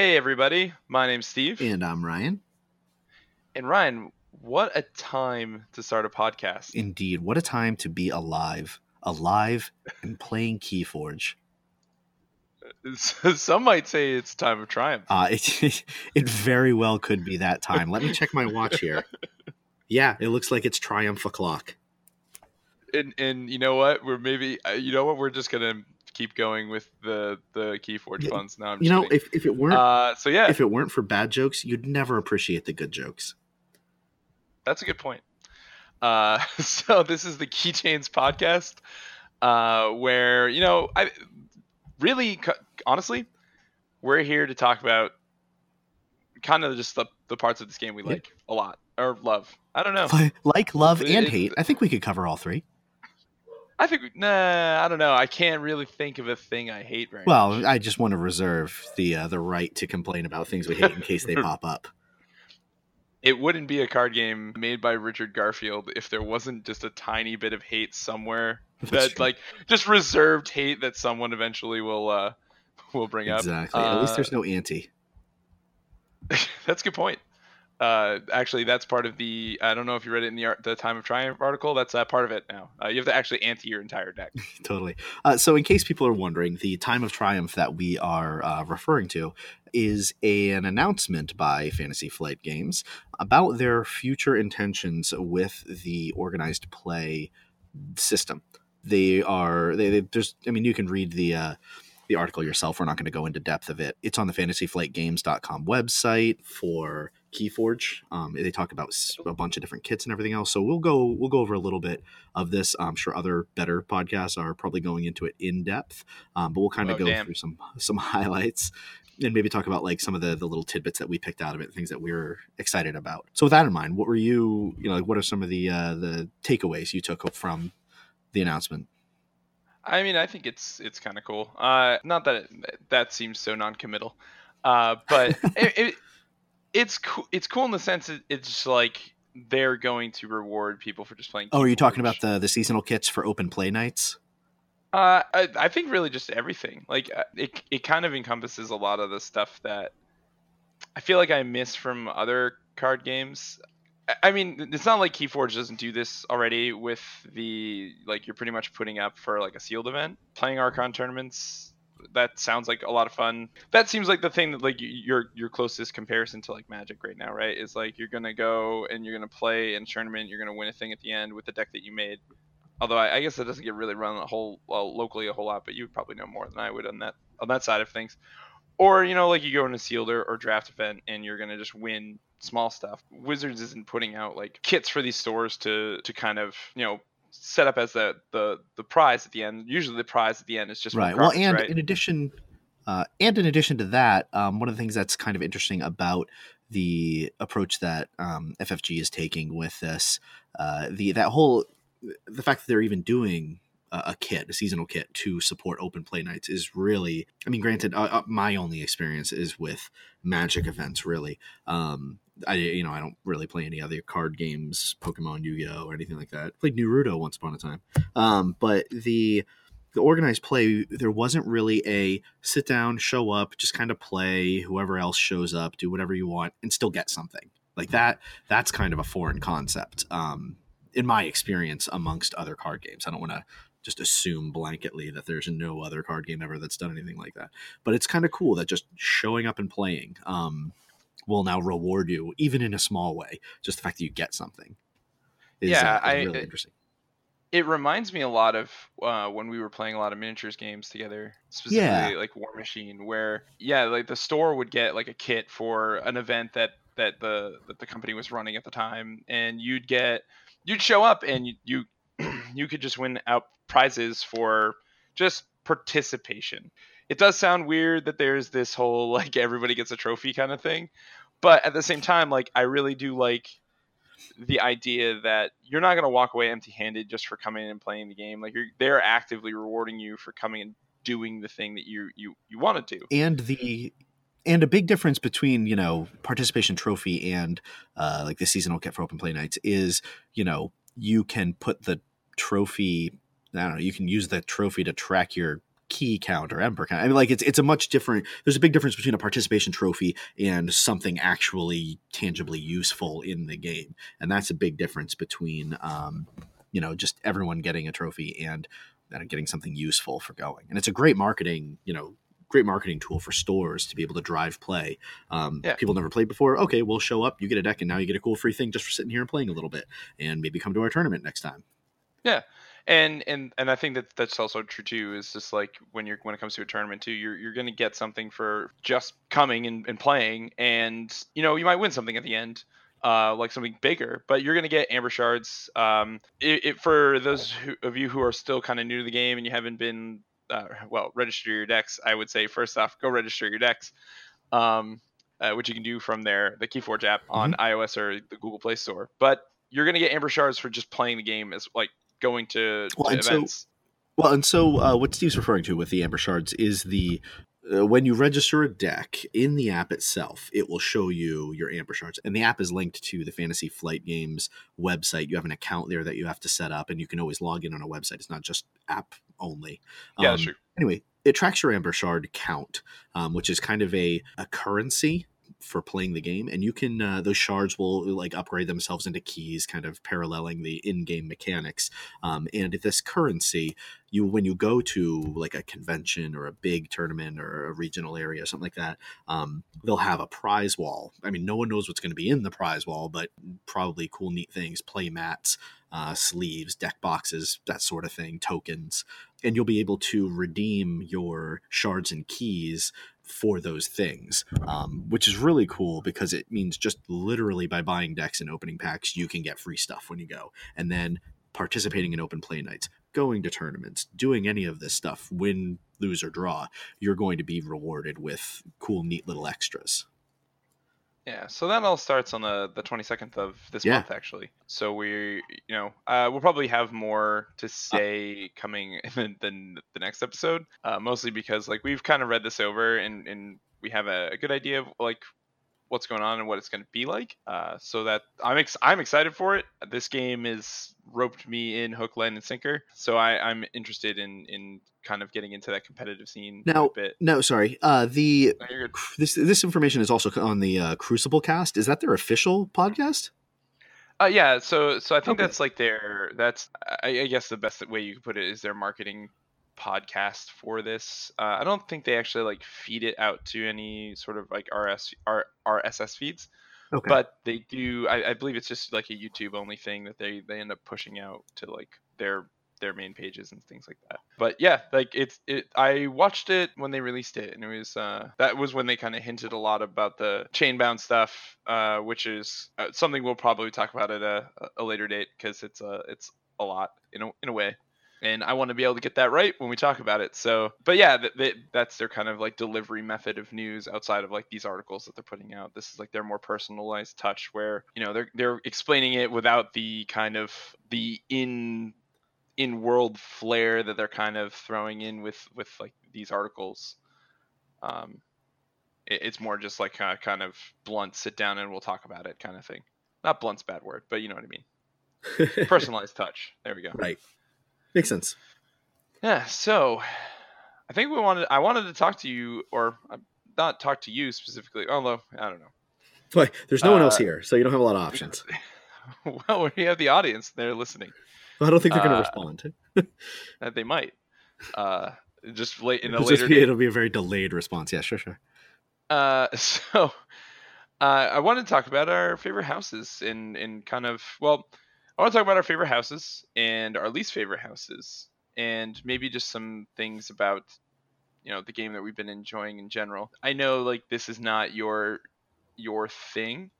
Hey, everybody. My name's Steve. And I'm Ryan. And Ryan, what a time to start a podcast. Indeed. What a time to be alive. Alive and playing Keyforge. Some might say it's time of triumph. Uh, it, it very well could be that time. Let me check my watch here. Yeah, it looks like it's triumph o'clock. And and you know what? We're maybe uh, you know what? We're just gonna keep going with the the Keyforge Yeah, funds now. I'm You just know, kidding. if, if it weren't uh, so yeah, if it weren't for bad jokes, you'd never appreciate the good jokes. That's a good point. Uh, so this is the Keychains podcast, uh, where you know, I really, honestly, we're here to talk about kind of just the, the parts of this game we Yeah. like a lot or love. I don't know. Like love and It- hate. I think we could cover all three. I think nah, I don't know. I can't really think of a thing I hate very much. Well, I just want to reserve the uh, the right to complain about things we hate in case they pop up. It wouldn't be a card game made by Richard Garfield if there wasn't just a tiny bit of hate somewhere that like just reserved hate that someone eventually will uh will bring up. Exactly. At least Uh, there's no ante. That's a good point. Uh, actually, that's part of the. I don't know if you read it in the the Time of Triumph article. That's uh, part of it now. Uh, you have to actually ante your entire deck. totally. Uh, so, in case people are wondering, the time of triumph that we are uh, referring to is a, an announcement by Fantasy Flight Games about their future intentions with the organized play system. They are they, they there's I mean you can read the uh, the article yourself. We're not going to go into depth of it. It's on the fantasyflightgames.com website for Keyforge. Um, they talk about a bunch of different kits and everything else. So we'll go we'll go over a little bit of this. I'm sure other better podcasts are probably going into it in depth, um, but we'll kind of Oh, go damn. through some some highlights and maybe talk about like some of the the little tidbits that we picked out of it, things that we are excited about. So with that in mind, what were you you know like what are some of the uh, the takeaways you took from the announcement? I mean, I think it's it's kind of cool. Uh, not that it, that seems so non-committal, uh, but it, it it's cool. It's cool in the sense that it's just like they're going to reward people for just playing. Oh, are you talking about the the seasonal kits for open play nights? Uh, I, I think really just everything. Like uh, it, it kind of encompasses a lot of the stuff that I feel like I miss from other card games. I- I mean, it's not like Keyforge doesn't do this already with the like you're pretty much putting up for like a sealed event, playing Archon tournaments. That sounds like a lot of fun. That seems like the thing that like your your closest comparison to like Magic right now, right? Is like you're gonna go and you're gonna play in tournament, you're gonna win a thing at the end with the deck that you made. Although I, I guess that doesn't get really run a whole well, locally a whole lot, but you would probably know more than I would on that on that side of things. Or you know, like you go in a sealed or, or draft event and you're gonna just win small stuff. Wizards isn't putting out like kits for these stores to to kind of you know set up as the the the prize at the end. Usually the prize at the end is just right. Well, and right? in addition, uh, and in addition to that, um, one of the things that's kind of interesting about the approach that um, FFG is taking with this, uh, the that whole the fact that they're even doing a, a kit, a seasonal kit to support open play nights is really. I mean, granted, uh, uh, my only experience is with Magic events. Really, um, I you know I don't really play any other card games, Pokemon, Yu Gi Oh, or anything like that. played Naruto once upon a time, um, but the the organized play there wasn't really a sit down show up just kind of play whoever else shows up do whatever you want and still get something. Like that that's kind of a foreign concept um, in my experience amongst other card games. I don't want to just assume blanketly that there's no other card game ever that's done anything like that. But it's kind of cool that just showing up and playing um, will now reward you even in a small way just the fact that you get something is, Yeah, uh, is I- really it- interesting it reminds me a lot of uh, when we were playing a lot of miniatures games together, specifically like Warmachine, where yeah, like the store would get like a kit for an event that that the that the company was running at the time, and you'd get you'd show up and you you, you could just win out prizes for just participation. It does sound weird that there's this whole like everybody gets a trophy kind of thing, but at the same time, like I really do like the idea that you're not going to walk away empty-handed just for coming in and playing the game. Like you're, they're actively rewarding you for coming and doing the thing that you you you want to do. and the and a big difference between you know participation trophy and uh, like the seasonal kit for open play nights is you know you can put the trophy I don't know you can use the trophy to track your key count or emperor count. I mean, like it's it's a much different. There's a big difference between a participation trophy and something actually tangibly useful in the game, and that's a big difference between, um, you know, just everyone getting a trophy and uh, getting something useful for going. And it's a great marketing, you know, great marketing tool for stores to be able to drive play. Um, Yeah. People never played before. Okay, we'll show up. You get a deck, and now you get a cool free thing just for sitting here and playing a little bit, and maybe come to our tournament next time. And and and I think that that's also true too. Is just like when you're when it comes to a tournament too, you're you're gonna get something for just coming and, and playing, and you know you might win something at the end, uh, like something bigger, but you're gonna get amber shards. Um, it, it for those who, of you who are still kind of new to the game and you haven't been uh, well register your decks. I would say first off, go register your decks. Um, uh, which you can do from their the Keyforge app on iOS or the Google Play Store. But you're gonna get amber shards for just playing the game as like going to, Well, and so- events. Well, and so uh, what Steve's referring to with the Amber Shards is the uh, when you register a deck in the app itself, it will show you your Amber Shards, and the app is linked to the Fantasy Flight Games website. You have an account there that you have to set up, and you can always log in on a website. It's not just app only. yeah, that's Um, anyway, it tracks your Amber Shard count, um, which is kind of a, a currency for playing the game, and you can uh, those shards will like upgrade themselves into keys, kind of paralleling the in-game mechanics. Um, and this currency, you when you go to like a convention or a big tournament or a regional area, something like that, um, they'll have a prize wall. I mean, no one knows what's going to be in the prize wall, but probably cool, neat things, play mats, uh, sleeves, deck boxes, that sort of thing, tokens and you'll be able to redeem your shards and keys for those things, um, which is really cool because it means just literally by buying decks and opening packs, you can get free stuff when you go. And then participating in open play nights, going to tournaments, doing any of this stuff, win, lose, or draw, you're going to be rewarded with cool, neat little extras. Yeah, so that all starts on the the 22nd of this Yeah. month actually. So we, you know, uh, we'll probably have more to say coming in the, the next episode. Uh, mostly because like we've kind of read this over and and we have a, a good idea of like what's going on and what it's going to be like. Uh, so that I'm ex- I'm excited for it. This game is roped me in hook, line, and sinker. So I I'm interested in in kind of getting into that competitive scene Now- a bit. No, sorry. Uh, the No, this this information is also on the uh, Crucible Cast. Is that their official podcast? Uh, yeah, so so I think Okay. that's like their that's I, I guess the best way you could put it is their marketing podcast for this. Uh, I don't think they actually like feed it out to any sort of like RS R, RSS feeds, Okay. but they do. I, I believe it's just like a YouTube only thing that they they end up pushing out to like their their main pages and things like that. But yeah, like it's it. I watched it when they released it, and it was uh that was when they kind of hinted a lot about the chainbound stuff, uh, which is uh, something we'll probably talk about at a, a later date because it's uh it's a lot in a in a way. And I want to be able to get that right when we talk about it. So, but yeah, th- th- that's their kind of like delivery method of news outside of like these articles that they're putting out. This is like their more personalized touch, where you know they're they're explaining it without the kind of the in in world flair that they're kind of throwing in with with like these articles. Um it, it's more just like kind of, kind of blunt sit down and we'll talk about it kind of thing. Not blunt's a bad word but you know what i mean. Personalized touch. There we go. Right. Makes sense. yeah so i think we wanted i wanted to talk to you or uh, not talk to you specifically although i don't know. But there's no one else Uh, here, so you don't have a lot of options. well we have the audience they're listening I don't think they're going uh, to respond. they might uh just late in a It'll, later be, it'll be a very delayed response. Yeah, sure, sure. Uh, so uh, I want to talk about our favorite houses and and kind of well, I want to talk about our favorite houses and our least favorite houses and maybe just some things about you know the game that we've been enjoying in general. I know like this is not your your thing,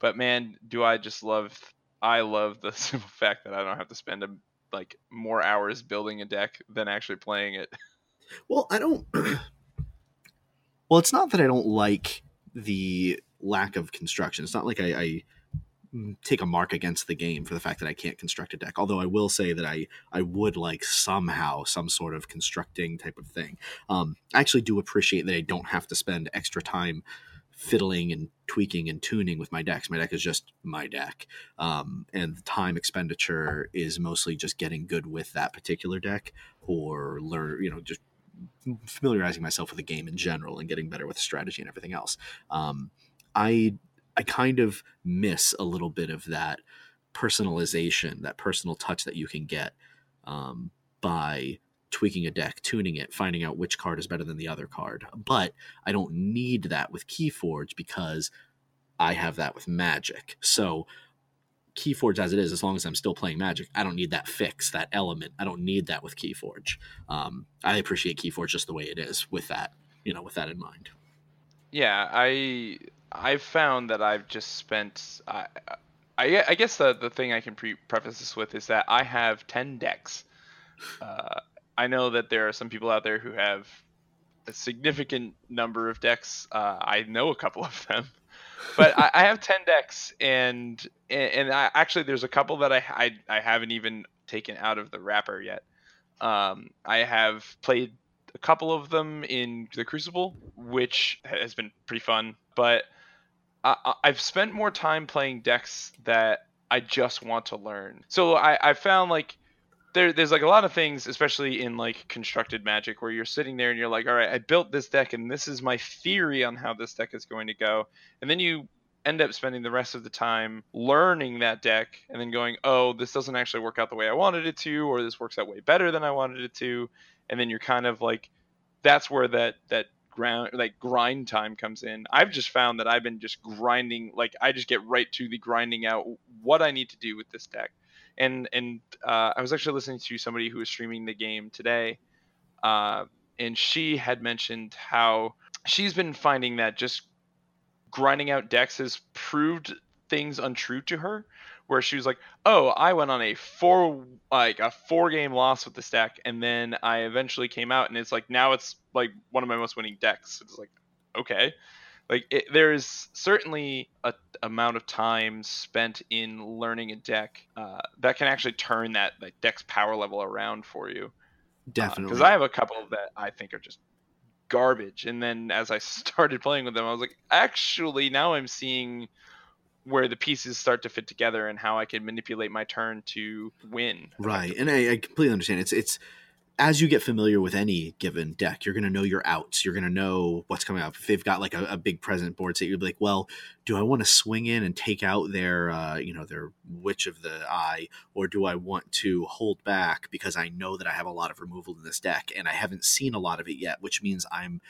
but man, do I just love I love the simple fact that I don't have to spend a, like more hours building a deck than actually playing it. Well, I don't. well, it's not that I don't like the lack of construction. It's not like I, I take a mark against the game for the fact that I can't construct a deck. Although I will say that I I would like somehow some sort of constructing type of thing. Um, I actually do appreciate that I don't have to spend extra time fiddling and tweaking and tuning with my decks. My deck is just my deck, um, and the time expenditure is mostly just getting good with that particular deck or learn, you know, just familiarizing myself with the game in general and getting better with strategy and everything else. Um, I I kind of miss a little bit of that personalization, that personal touch that you can get um, by tweaking a deck, tuning it, finding out which card is better than the other card. But I don't need that with Keyforge because I have that with Magic. So Keyforge as it is, as long as I'm still playing Magic, I don't need that fix, that element. I don't need that with Keyforge. Um, I appreciate Keyforge just the way it is with that, you know, with that in mind. Yeah, I I've found that I've just spent. I I, I guess the the thing I can pre- preface this with is that I have ten decks. Uh, I know that there are some people out there who have a significant number of decks. Uh, I know a couple of them, but I, I, have ten decks, and and I, actually there's a couple that I, I I haven't even taken out of the wrapper yet. Um, I have played a couple of them in the Crucible, which has been pretty fun, but I, I've spent more time playing decks that I just want to learn. So I, I found like there, there's like a lot of things, especially in like constructed magic, where you're sitting there and you're like, all right, I built this deck and this is my theory on how this deck is going to go. And then you end up spending the rest of the time learning that deck and then going, oh, this doesn't actually work out the way I wanted it to, or this works out way better than I wanted it to. And then you're kind of like, that's where that, that ground like grind time comes in. I've just found that I've been just grinding like I just get right to the grinding out what I need to do with this deck and and uh, I was actually listening to somebody who was streaming the game today, uh, and she had mentioned how she's been finding that just grinding out decks has proved things untrue to her where she was like oh i went on a four like a four game loss with the stack and then i eventually came out and it's like now it's like one of my most winning decks. It's like okay like it, there's certainly a amount of time spent in learning a deck uh, that can actually turn that like deck's power level around for you. Uh, Definitely, because uh, I have a couple that I think are just garbage, and then as I started playing with them, I was like, actually, now I'm seeing where the pieces start to fit together and how I can manipulate my turn to win. Right, and I, I completely understand. It's it's as you get familiar with any given deck, you're going to know your outs. You're going to know what's coming up. If they've got like a, a big present board set, you'll be like, well, do I want to swing in and take out their, uh, you know, their Witch of the Eye, or do I want to hold back because I know that I have a lot of removal in this deck and I haven't seen a lot of it yet, which means I'm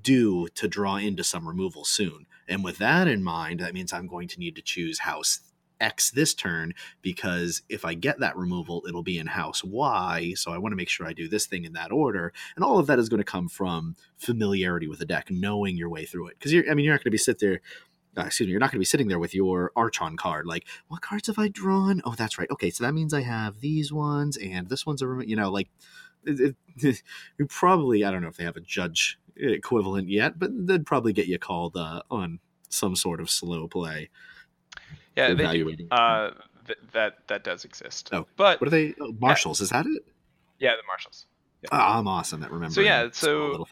due to draw into some removal soon. And with that in mind, that means I'm going to need to choose house X this turn because if I get that removal, it'll be in house Y. So I want to make sure I do this thing in that order. And all of that is going to come from familiarity with the deck, knowing your way through it. Because you're, I mean, you're not going to be sit there. Uh, excuse me, you're not going to be sitting there with your Archon card. Like, what cards have I drawn? Oh, that's right. Okay, so that means I have these ones, and this one's a, you know, like, it, it, you probably, I don't know if they have a judge equivalent yet, but they'd probably get you called uh, on some sort of slow play yeah, evaluating. They, uh, th- that that does exist. Oh, but what are they? Oh, marshals? Yeah. Is that it? Yeah, the marshals. Yeah. Oh, I'm awesome at remembering. So yeah, so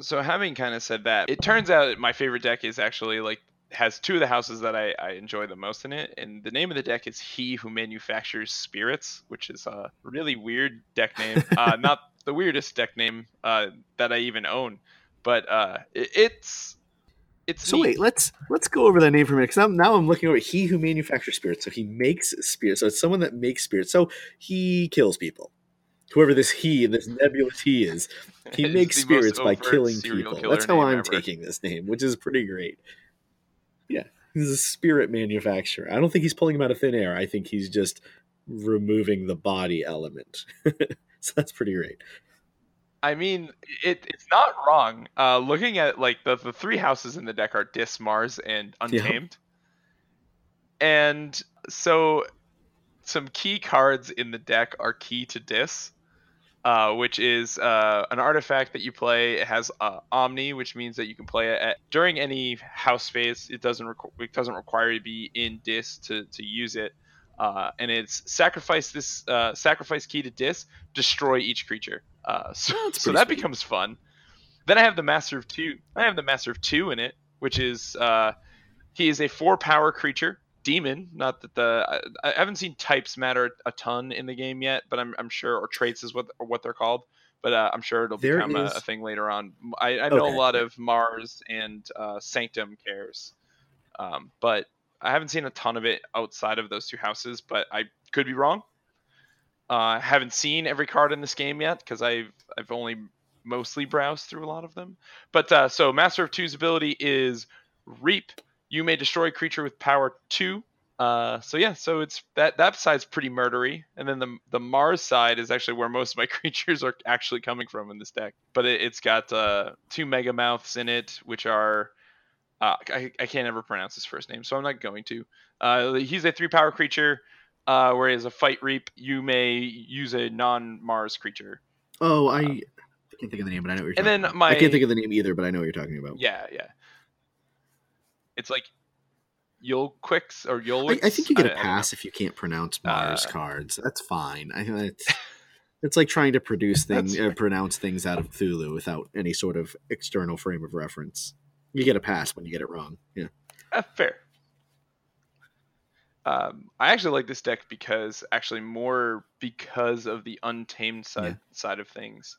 so having kind of said that, it turns out my favorite deck is actually like has two of the houses that I, I enjoy the most in it, and the name of the deck is He Who Manufactures Spirits, which is a really weird deck name. uh, not the weirdest deck name uh, that I even own, but uh, it, it's it's so neat. wait, let's let's go over that name for a minute because now I'm looking over. He who manufactures spirits, so he makes spirits. So it's someone that makes spirits. So he kills people. Whoever this he, this nebulous he is, he makes spirits by killing people. That's how I'm ever. taking this name, which is pretty great. Yeah, he's a spirit manufacturer. I don't think he's pulling him out of thin air. I think he's just removing the body element. so that's pretty great. I mean, it, it's not wrong. Uh, looking at like the, the three houses in the deck are Dis, Mars, and Untamed. Yeah. And so some key cards in the deck are key to Dis, uh, which is uh, an artifact that you play. It has uh, Omni, which means that you can play it at, during any house phase. It doesn't requ- it doesn't require you to be in Dis to, to use it. Uh, and it's sacrifice this uh, sacrifice key to Dis, destroy each creature. Uh, so, so that sweet. becomes fun. Then I have the Master of Two. I have the Master of Two in it, which is uh, he is a four power creature, demon. Not that the I, I, haven't seen types matter a ton in the game yet, but I'm, I'm sure or traits is what or what they're called. but uh, I'm sure it'll There become a, a thing later on. I, I know Okay. a lot of Mars and uh, Sanctum cares, um, but I haven't seen a ton of it outside of those two houses. But I could be wrong. Uh, haven't seen every card in this game yet because I've I've only mostly browsed through a lot of them. But uh, so Master of Two's ability is Reap. You may destroy creature with power two. Uh, so yeah, so it's that that side's pretty murdery, and then the the Mars side is actually where most of my creatures are actually coming from in this deck. But it, it's got uh, two Mega Mouths in it, which are uh, I, I can't ever pronounce his first name, so I'm not going to. Uh, he's a three power creature. Uh, whereas a fight reap, you may use a non Mars creature. Oh, I, I can't think of the name, but I know what you're And talking then about. my I can't think of the name either, but I know what you're talking about. Yeah, yeah. It's like Yolquix or I, Yolix. I think you get a pass if you can't pronounce Mars Uh, cards. That's fine. I, it's, it's like trying to produce things, uh, pronounce things out of Cthulhu without any sort of external frame of reference. You get a pass when you get it wrong. Yeah. Uh, fair. Um, I actually like this deck because actually more because of the untamed side side of things,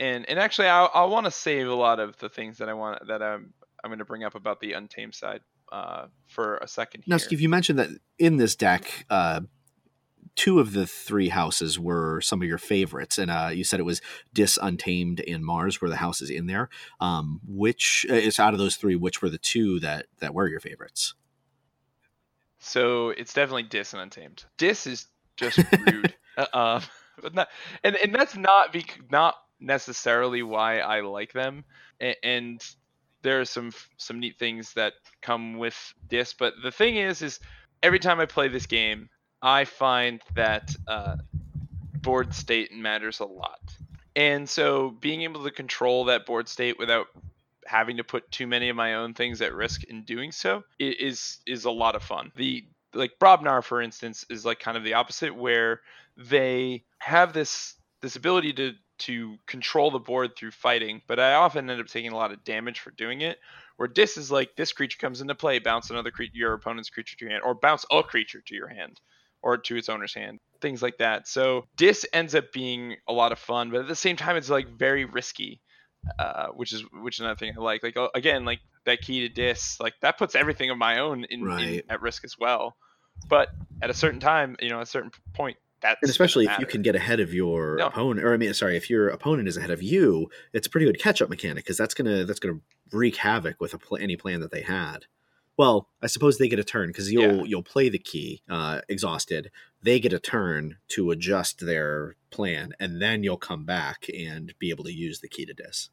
and and actually I I want to save a lot of the things that I want that I'm I'm going to bring up about the untamed side uh, for a second here. Now, Steve, you mentioned that in this deck, uh, two of the three houses were some of your favorites, and uh, you said it was Dis, Untamed, and Mars were the houses in there. Um, which uh, is out of those three? Which were the two that that were your favorites? So it's definitely Dis and Untamed. Dis is just rude. uh, um, but not, and and that's not bec- not necessarily why I like them. And, and there are some some neat things that come with Dis. But the thing is, is every time I play this game, I find that uh, board state matters a lot. And so being able to control that board state without having to put too many of my own things at risk in doing so is is a lot of fun. The like Brobnar, for instance, is like kind of the opposite, where they have this this ability to to control the board through fighting, but I often end up taking a lot of damage for doing it. Where Dis is like this creature comes into play, bounce another creature, your opponent's creature to your hand, or bounce a creature to your hand, or to its owner's hand, things like that. So Dis ends up being a lot of fun, but at the same time, it's like very risky uh, which is which is another thing I like. Like uh, again, like that key to dis, like that puts everything of my own in, in at risk as well. But at a certain time, you know, at a certain point, that's And especially if you can get ahead of your No. opponent, or I mean, sorry, if your opponent is ahead of you, it's a pretty good catch-up mechanic because that's gonna that's gonna wreak havoc with a pl- any plan that they had. Well, I suppose they get a turn because you'll Yeah. you'll play the key uh, exhausted. They get a turn to adjust their plan, and then you'll come back and be able to use the key to dis.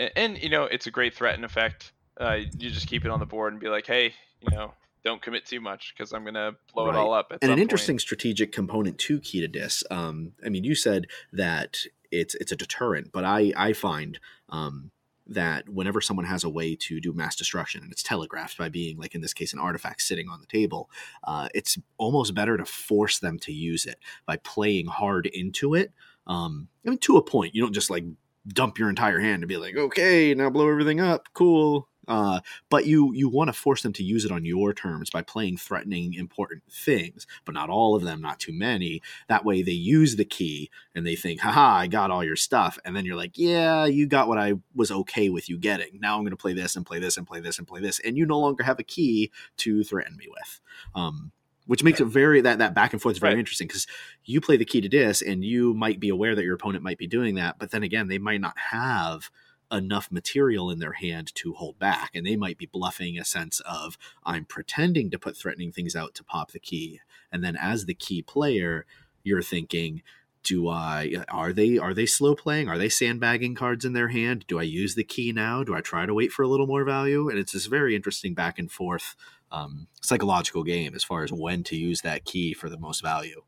And, and you know, it's a great threat and effect. Uh, you just keep it on the board and be like, hey, you know, don't commit too much because I'm gonna blow Right. it all up. And an point. interesting strategic component to key to dis. Um, I mean, you said that it's it's a deterrent, but I I find um, that whenever someone has a way to do mass destruction and it's telegraphed by being like in this case an artifact sitting on the table, uh, it's almost better to force them to use it by playing hard into it. Um, I mean, to a point, you don't just like dump your entire hand and be like, okay, now blow everything up, cool. Uh, but you you want to force them to use it on your terms by playing threatening important things but not all of them not too many. That way they use the key and they think haha i got all your stuff. And then you're like yeah you got what i was okay with you getting. Now i'm going to play this and play this and play this and play this. And you no longer have a key to threaten me with. Um, which makes it very that that back and forth is very Right. interesting because you play the key to dis and you might be aware that your opponent might be doing that but then again they might not have enough material in their hand to hold back and they might be bluffing a sense of i'm pretending to put threatening things out to pop the key and then as the key player you're thinking do i are they are they slow playing? Are they sandbagging cards in their hand? Do i use the key now? Do i try to wait for a little more value? And it's this very interesting back and forth um, psychological game as far as when to use that key for the most value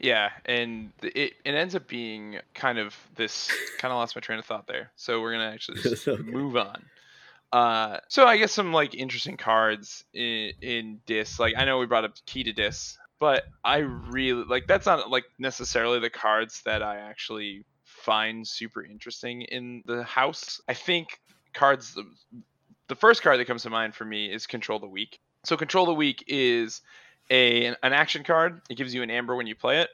Yeah, and it, it ends up being kind of this kind of lost my train of thought there. So we're gonna actually just Okay. move on. Uh, so I guess some like interesting cards in, in Dis. Like I know we brought up Key to Dis, but I really like that's not like necessarily the cards that I actually find super interesting in the house. I think cards. The first card that comes to mind for me is Control the Weak. So Control the Weak is a an action card. It gives you an amber when you play it.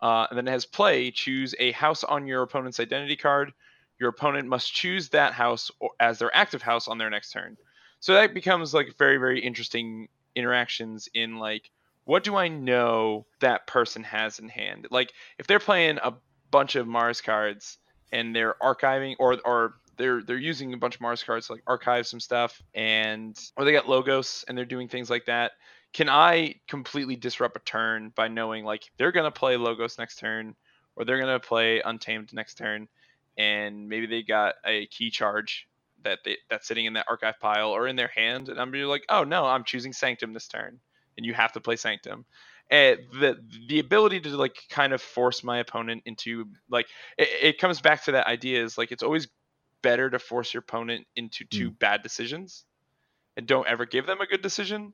Uh, and then it has play. Choose a house on your opponent's identity card. Your opponent must choose that house as their active house on their next turn. So that becomes like very very interesting interactions in like what do I know that person has in hand? Like if they're playing a bunch of Mars cards and they're archiving or or they're they're using a bunch of Mars cards to like archive some stuff and or they got logos and they're doing things like that. Can I completely disrupt a turn by knowing like they're gonna play logos next turn or they're gonna play untamed next turn and maybe they got a key charge that they that's sitting in that archive pile or in their hand and I'm be like, oh no, I'm choosing Sanctum this turn and you have to play Sanctum. And the the ability to like kind of force my opponent into like it, it comes back to that idea is like it's always better to force your opponent into two mm. bad decisions and don't ever give them a good decision.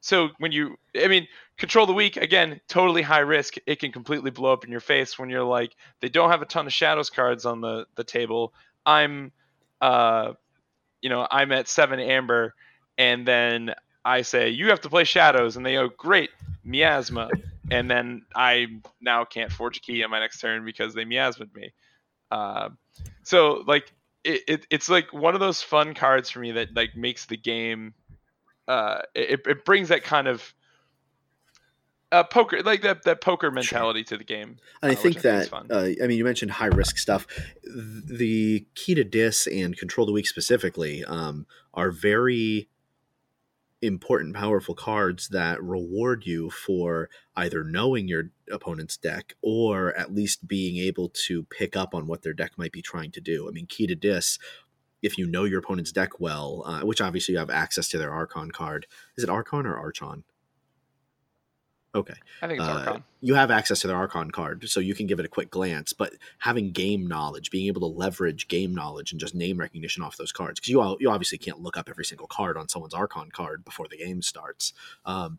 So when you, I mean, control the weak again, totally high risk. It can completely blow up in your face when you're like, they don't have a ton of shadows cards on the the table. I'm, uh, you know, I'm at seven amber, and then I say you have to play shadows, and they go great miasma, and then I now can't forge a key on my next turn because they miasmed me. Uh, so like it, it, it's like one of those fun cards for me that like makes the game. Uh, it, it brings that kind of uh, poker like that that poker mentality sure. to the game. And I uh, think I that uh, I mean you mentioned high risk stuff. The key to dis and control the weak specifically um, are very important, powerful cards that reward you for either knowing your opponent's deck or at least being able to pick up on what their deck might be trying to do. I mean, key to dis, if you know your opponent's deck well, uh, which obviously you have access to their Archon card. Is it Archon or Archon? Okay. I think it's uh, Archon. You have access to their Archon card, so you can give it a quick glance. But having game knowledge, being able to leverage game knowledge and just name recognition off those cards, because you you obviously can't look up every single card on someone's Archon card before the game starts. Um,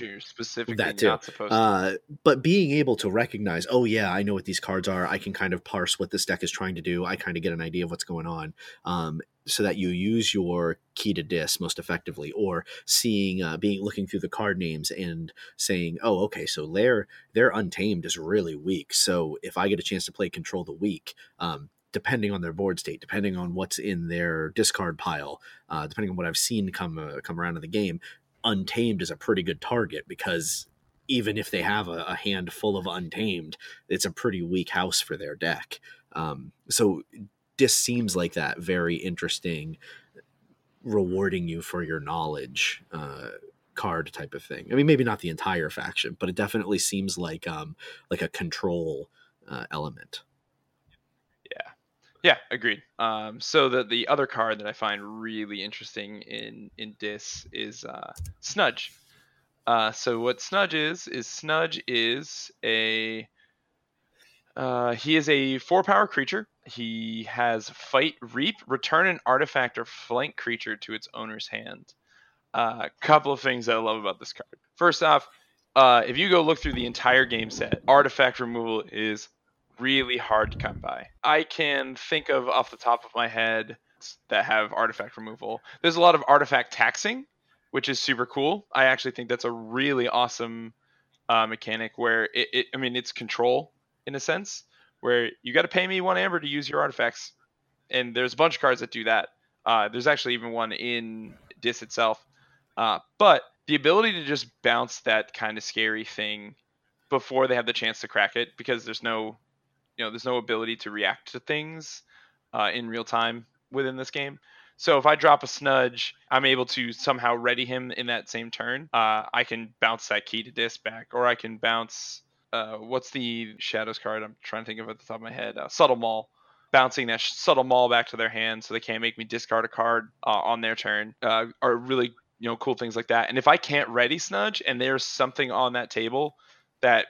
you're specifically that too. not supposed uh, but being able to recognize, oh yeah, I know what these cards are. I can kind of parse what this deck is trying to do. I kind of get an idea of what's going on. Um, so that you use your key to dis most effectively or seeing uh, being looking through the card names and saying oh okay so their their untamed is really weak so if i get a chance to play control the weak um, depending on their board state depending on what's in their discard pile uh, depending on what i've seen come uh, come around in the game untamed is a pretty good target because even if they have a, a hand full of untamed, it's a pretty weak house for their deck. Um, so this seems like that very interesting, rewarding you for your knowledge uh, card type of thing. I mean, maybe not the entire faction, but it definitely seems like um, like a control uh, element. Yeah, yeah, agreed. Um, so the the other card that I find really interesting in in Dis is uh, Snudge. Uh, so what Snudge is is Snudge is a uh, he is a four power creature. He has fight, reap, return an artifact or flank creature to its owner's hand. A uh, couple of things that I love about this card. First off, uh, if you go look through the entire game set, artifact removal is really hard to come by. I can think of off the top of my head that have artifact removal. There's a lot of artifact taxing, which is super cool. I actually think that's a really awesome uh, mechanic where it, it, I mean, it's control in a sense where you got to pay me one amber to use your artifacts, and there's a bunch of cards that do that. Uh, there's actually even one in Dis itself, uh, but the ability to just bounce that kind of scary thing before they have the chance to crack it because there's no you know there's no ability to react to things uh, in real time within this game. So if I drop a snudge, I'm able to somehow ready him in that same turn. Uh, I can bounce that key to dis back, or I can bounce. Uh, what's the shadows card? I'm trying to think of at the top of my head. Uh, subtle maul, bouncing that subtle maul back to their hand, so they can't make me discard a card uh, on their turn. Uh, are really you know cool things like that. And if I can't ready snudge, and there's something on that table that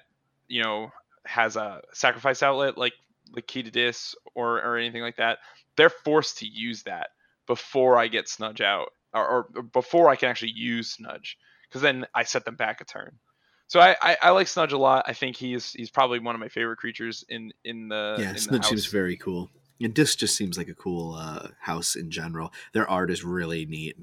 you know has a sacrifice outlet like the key to dis or or anything like that, they're forced to use that before I get snudge out or, or before I can actually use snudge because then I set them back a turn. So I, I, I, like Snudge a lot. I think he's he's probably one of my favorite creatures in in the yeah. In Snudge seems very cool, and Dis just seems like a cool uh, house in general. Their art is really neat.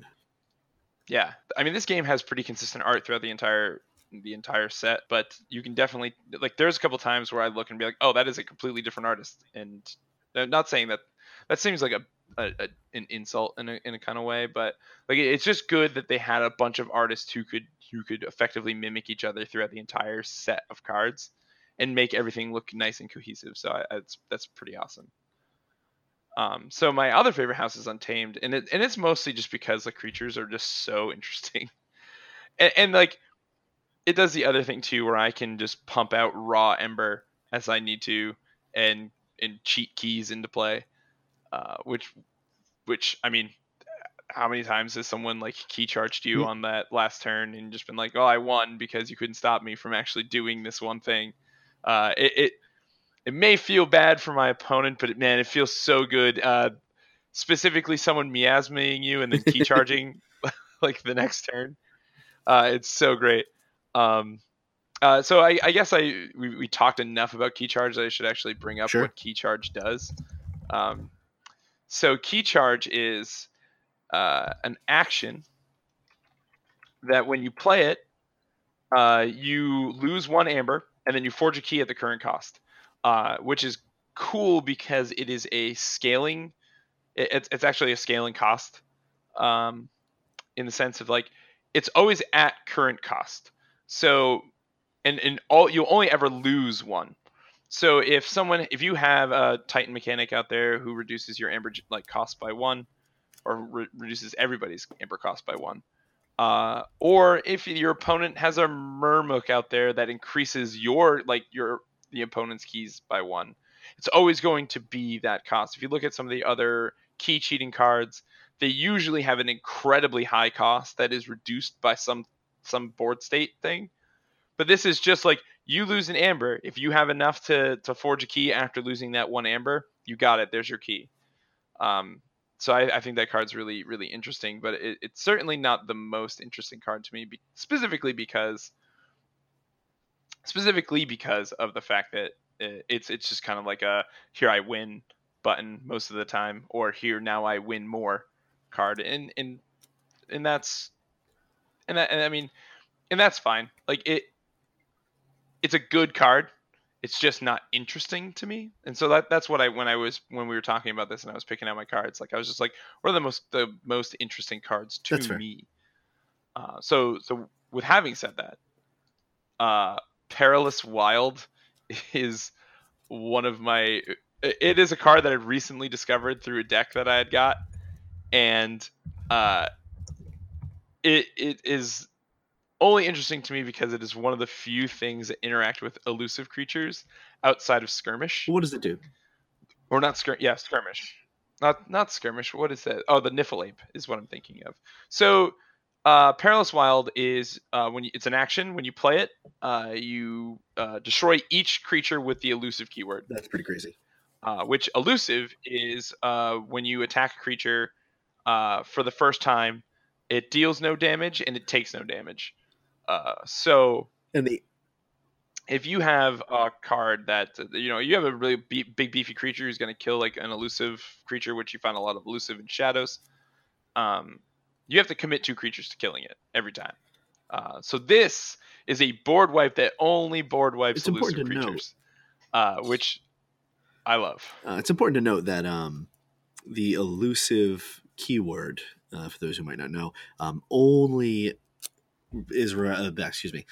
Yeah, I mean this game has pretty consistent art throughout the entire the entire set, but you can definitely like. There's a couple times where I look and be like, "Oh, that is a completely different artist," and I'm not saying that that seems like a, a, a an insult in a in a kind of way, but like it's just good that they had a bunch of artists who could who could effectively mimic each other throughout the entire set of cards and make everything look nice and cohesive. So I, that's that's pretty awesome. Um, so my other favorite house is Untamed, and it and it's mostly just because the creatures are just so interesting, and, and like it does the other thing too, where I can just pump out raw Amber as I need to, and and cheat keys into play, uh, which which I mean, how many times has someone like key charged you on that last turn and just been like, oh, I won because you couldn't stop me from actually doing this one thing. Uh, it, it it may feel bad for my opponent, but it, man, it feels so good. Uh, specifically, someone miasming you and then key charging like the next turn. Uh, it's so great. Um, uh, so I, I, guess I we, we, talked enough about key charge that I should actually bring up sure. what key charge does. Um, so key charge is uh, an action that when you play it, uh, you lose one amber and then you forge a key at the current cost uh, which is cool because it is a scaling. It's it's actually a scaling cost, um, in the sense of like it's always at current cost. So, and and all you'll only ever lose one. So if someone, if you have a Titan mechanic out there who reduces your amber like cost by one, or re- reduces everybody's amber cost by one, uh, or if your opponent has a Murmook out there that increases your like your the opponent's keys by one. It's always going to be that cost. If you look at some of the other key cheating cards, they usually have an incredibly high cost that is reduced by some some board state thing. But this is just like you lose an amber. If you have enough to to forge a key after losing that one amber, you got it. There's your key. Um, so I, I, think that card's really really interesting, but it, it's certainly not the most interesting card to me, be, specifically because specifically because of the fact that it's it's just kind of like a here I win button most of the time, or here now I win more card, and and and that's and that and I mean, and that's fine. Like it, it's a good card. It's just not interesting to me, and so that that's what I when I was when we were talking about this and I was picking out my cards, like I was just like, what are the most the most interesting cards to me? Uh, so so with having said that, uh, Perilous Wild is one of my. It is a card that I recently discovered through a deck that I had got, and uh, it it is only interesting to me because it is one of the few things that interact with elusive creatures outside of skirmish. What does it do? Or not skirmish? Yeah, skirmish. Not not skirmish. What is that? Oh, the Niffleape is what I'm thinking of. So uh, Perilous Wild is uh, when you, it's an action. When you play it, uh, you uh, destroy each creature with the elusive keyword. That's pretty crazy. Uh, which elusive is uh, when you attack a creature for the first time, it deals no damage and it takes no damage. So and the if you have a card that you know you have a really be- big beefy creature who's going to kill like an elusive creature, which you find a lot of elusive in shadows. Um, you have to commit two creatures to killing it every time. Uh, so this is a board wipe that only board wipes it's elusive creatures, uh, which I love. Uh, it's important to note that um, the elusive keyword, uh, for those who might not know, um, only is uh, excuse me.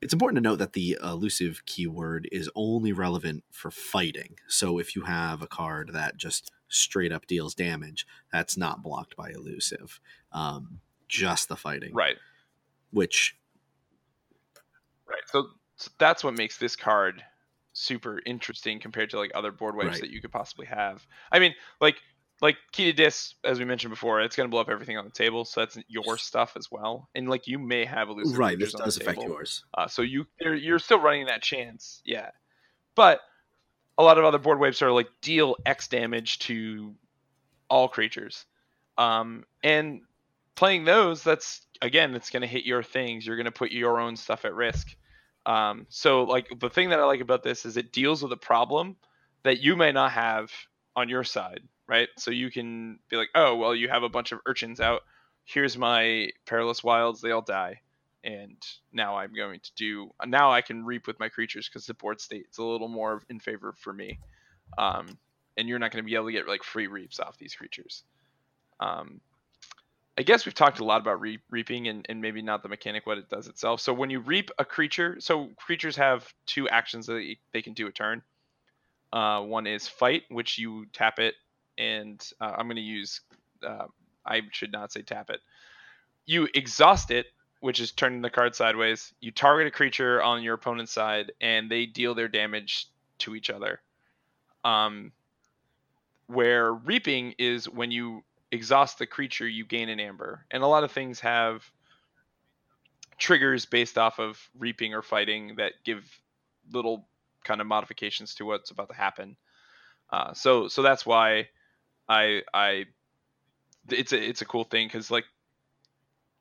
It's important to note that the elusive keyword is only relevant for fighting. So if you have a card that just straight up deals damage, that's not blocked by elusive. Um, just the fighting, right? Which, right. So, so, that's what makes this card super interesting compared to like other board wipes right. that you could possibly have. I mean, like like key to dis, as we mentioned before, it's going to blow up everything on the table, so that's your stuff as well. And like you may have elusive right. This does affect yours, uh, so you you're, you're still running that chance, yeah. But a lot of other board wipes are like deal X damage to all creatures. Um, and playing those, that's again, it's going to hit your things. You're going to put your own stuff at risk. Um, so like the thing that I like about this is it deals with a problem that you may not have on your side, right? So you can be like, oh, well, you have a bunch of urchins out. Here's my perilous wilds. They all die. and now I'm going to do now I can reap with my creatures because the board state is a little more in favor for me. Um, and you're not going to be able to get like free reaps off these creatures. Um, I guess we've talked a lot about re- reaping and, and maybe not the mechanic what it does itself. So when you reap a creature, so creatures have two actions that they can do a turn. Uh, one is fight, which you tap it, and uh, I'm going to use. Uh, I should not say tap it. You exhaust it, which is turning the card sideways. You target a creature on your opponent's side, and they deal their damage to each other. Um, where reaping is when you exhaust the creature, you gain an amber. And a lot of things have triggers based off of reaping or fighting that give little kind of modifications to what's about to happen. Uh, so so that's why I I it's a it's a cool thing because like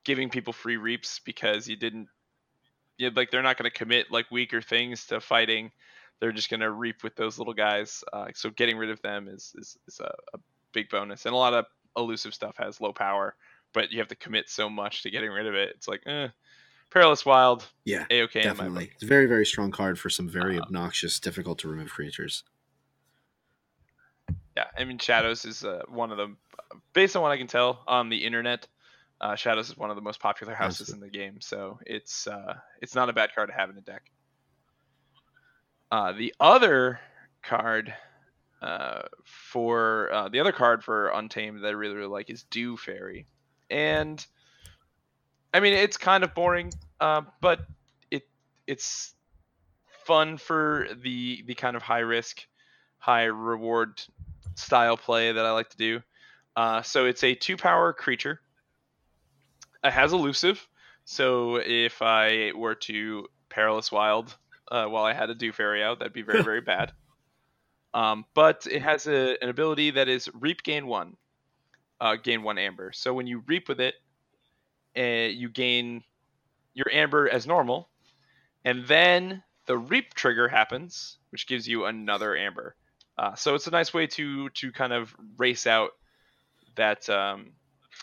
giving people free reaps because you didn't you know, like they're not going to commit like weaker things to fighting they're just going to reap with those little guys uh, so getting rid of them is is, is a, a, big bonus and a lot of elusive stuff has low power, but you have to commit so much to getting rid of it. It's like, eh, Perilous Wild. Yeah, A-okay definitely. It's a very, very strong card for some very uh, obnoxious, difficult to remove creatures. Yeah, I mean, Shadows is uh, one of the, based on what I can tell on the internet, uh, Shadows is one of the most popular houses in the game, so it's uh, it's not a bad card to have in a deck. Uh, the other card uh, for uh, the other card for Untamed that I really really like is Dew Fairy, and I mean it's kind of boring, uh, but it it's fun for the the kind of high risk, high reward style play that I like to do. Uh, so it's a two power creature. It has elusive, so if I were to Perilous Wild uh, while I had a Dew Fairy out, that'd be very very bad. Um, but it has a, an ability that is reap gain one, uh, gain one amber. So when you reap with it, uh, you gain your amber as normal, and then the reap trigger happens, which gives you another amber. Uh, so it's a nice way to to kind of race out that um,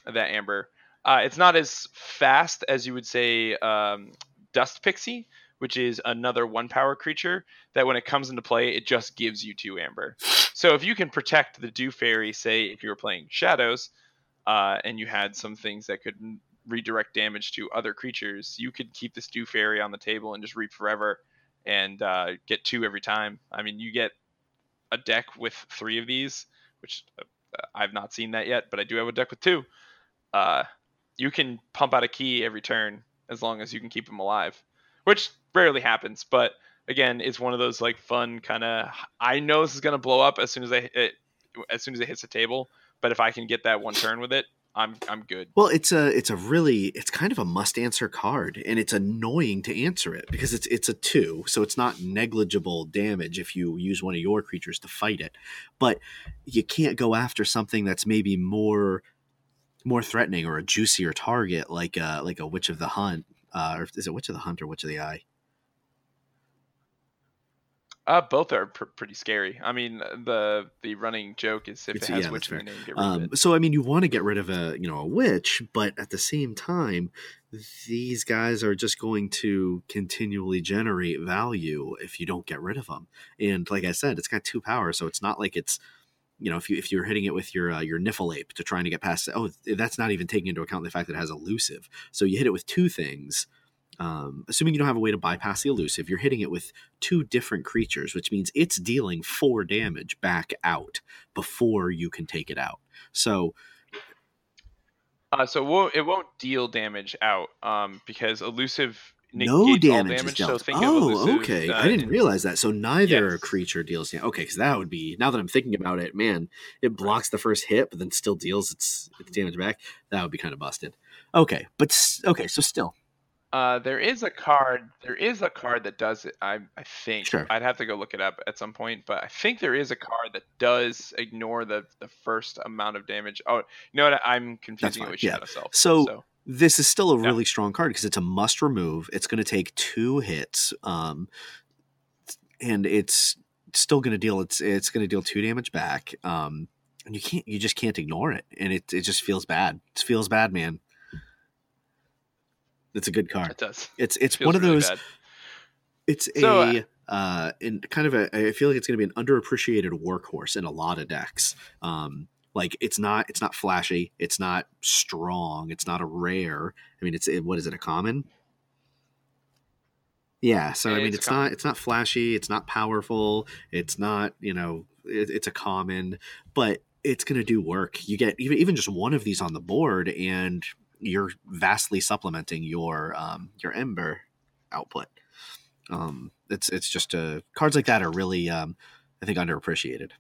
that amber. Uh, it's not as fast as you would say um, Dust Pixie, which is another one power creature that when it comes into play, it just gives you two amber. So if you can protect the Dew Fairy, say if you were playing Shadows, uh, and you had some things that could redirect damage to other creatures, you could keep this Dew Fairy on the table and just reap forever and uh, get two every time. I mean, you get a deck with three of these, which uh, I've not seen that yet, but I do have a deck with two. Uh, you can pump out a key every turn as long as you can keep them alive which rarely happens. But again, it's one of those like fun kind of. I know this is gonna blow up as soon as I it, as soon as it hits the table. But if I can get that one turn with it, I'm I'm good. Well, it's a it's a really it's kind of a must answer card, and it's annoying to answer it because it's it's a two, so it's not negligible damage if you use one of your creatures to fight it, but you can't go after something that's maybe more more threatening or a juicier target like a like a Witch of the Hunt uh, or is it Witch of the Hunt or Witch of the Eye? Uh, both are pr- pretty scary. I mean, the the running joke is if it's, it has yeah, witch in the name, get rid um, of it. So I mean, you want to get rid of a you know a witch, but at the same time, these guys are just going to continually generate value if you don't get rid of them. And like I said, it's got two powers, so it's not like it's you know if you if you're hitting it with your uh, your Niffleape to trying to get past oh that's not even taking into account the fact that it has elusive. So you hit it with two things. Um, assuming you don't have a way to bypass the elusive, you're hitting it with two different creatures, which means it's dealing four damage back out before you can take it out. So uh, so it won't, it won't deal damage out um, because elusive no damage, damage, is dealt. So oh, okay. I didn't realize that. So neither yes. creature deals damage. Okay, because that would be now that I'm thinking about it, man, it blocks the first hit, but then still deals its, its damage back. That would be kind of busted. Okay, but okay, so still. Uh, there is a card. There is a card that does it. I I think. Sure. I'd have to go look it up at some point, but I think there is a card that does ignore the the first amount of damage. Oh, you know what? I'm confusing it with yeah. Self. So, so this is still a really strong card because it's a must remove. It's going to take two hits, um, and it's still going to deal it's it's going to deal two damage back. Um, and you can't you just can't ignore it, and it it just feels bad. It feels bad, man. It's a good card. It does. It's it's Feels one of really those. bad. It's So, a uh, in kind of a. I feel like it's going to be an underappreciated workhorse in a lot of decks. Um, like it's not it's not flashy. It's not strong. It's not a rare. I mean, it's it, what is it? A common. Yeah, so I mean, it's a it's not it's not flashy. It's not powerful. It's not you know it, it's a common, but it's going to do work. You get even even just one of these on the board, and you're vastly supplementing your um, your ember output. Um, it's it's just uh, cards like that are really um, I think underappreciated.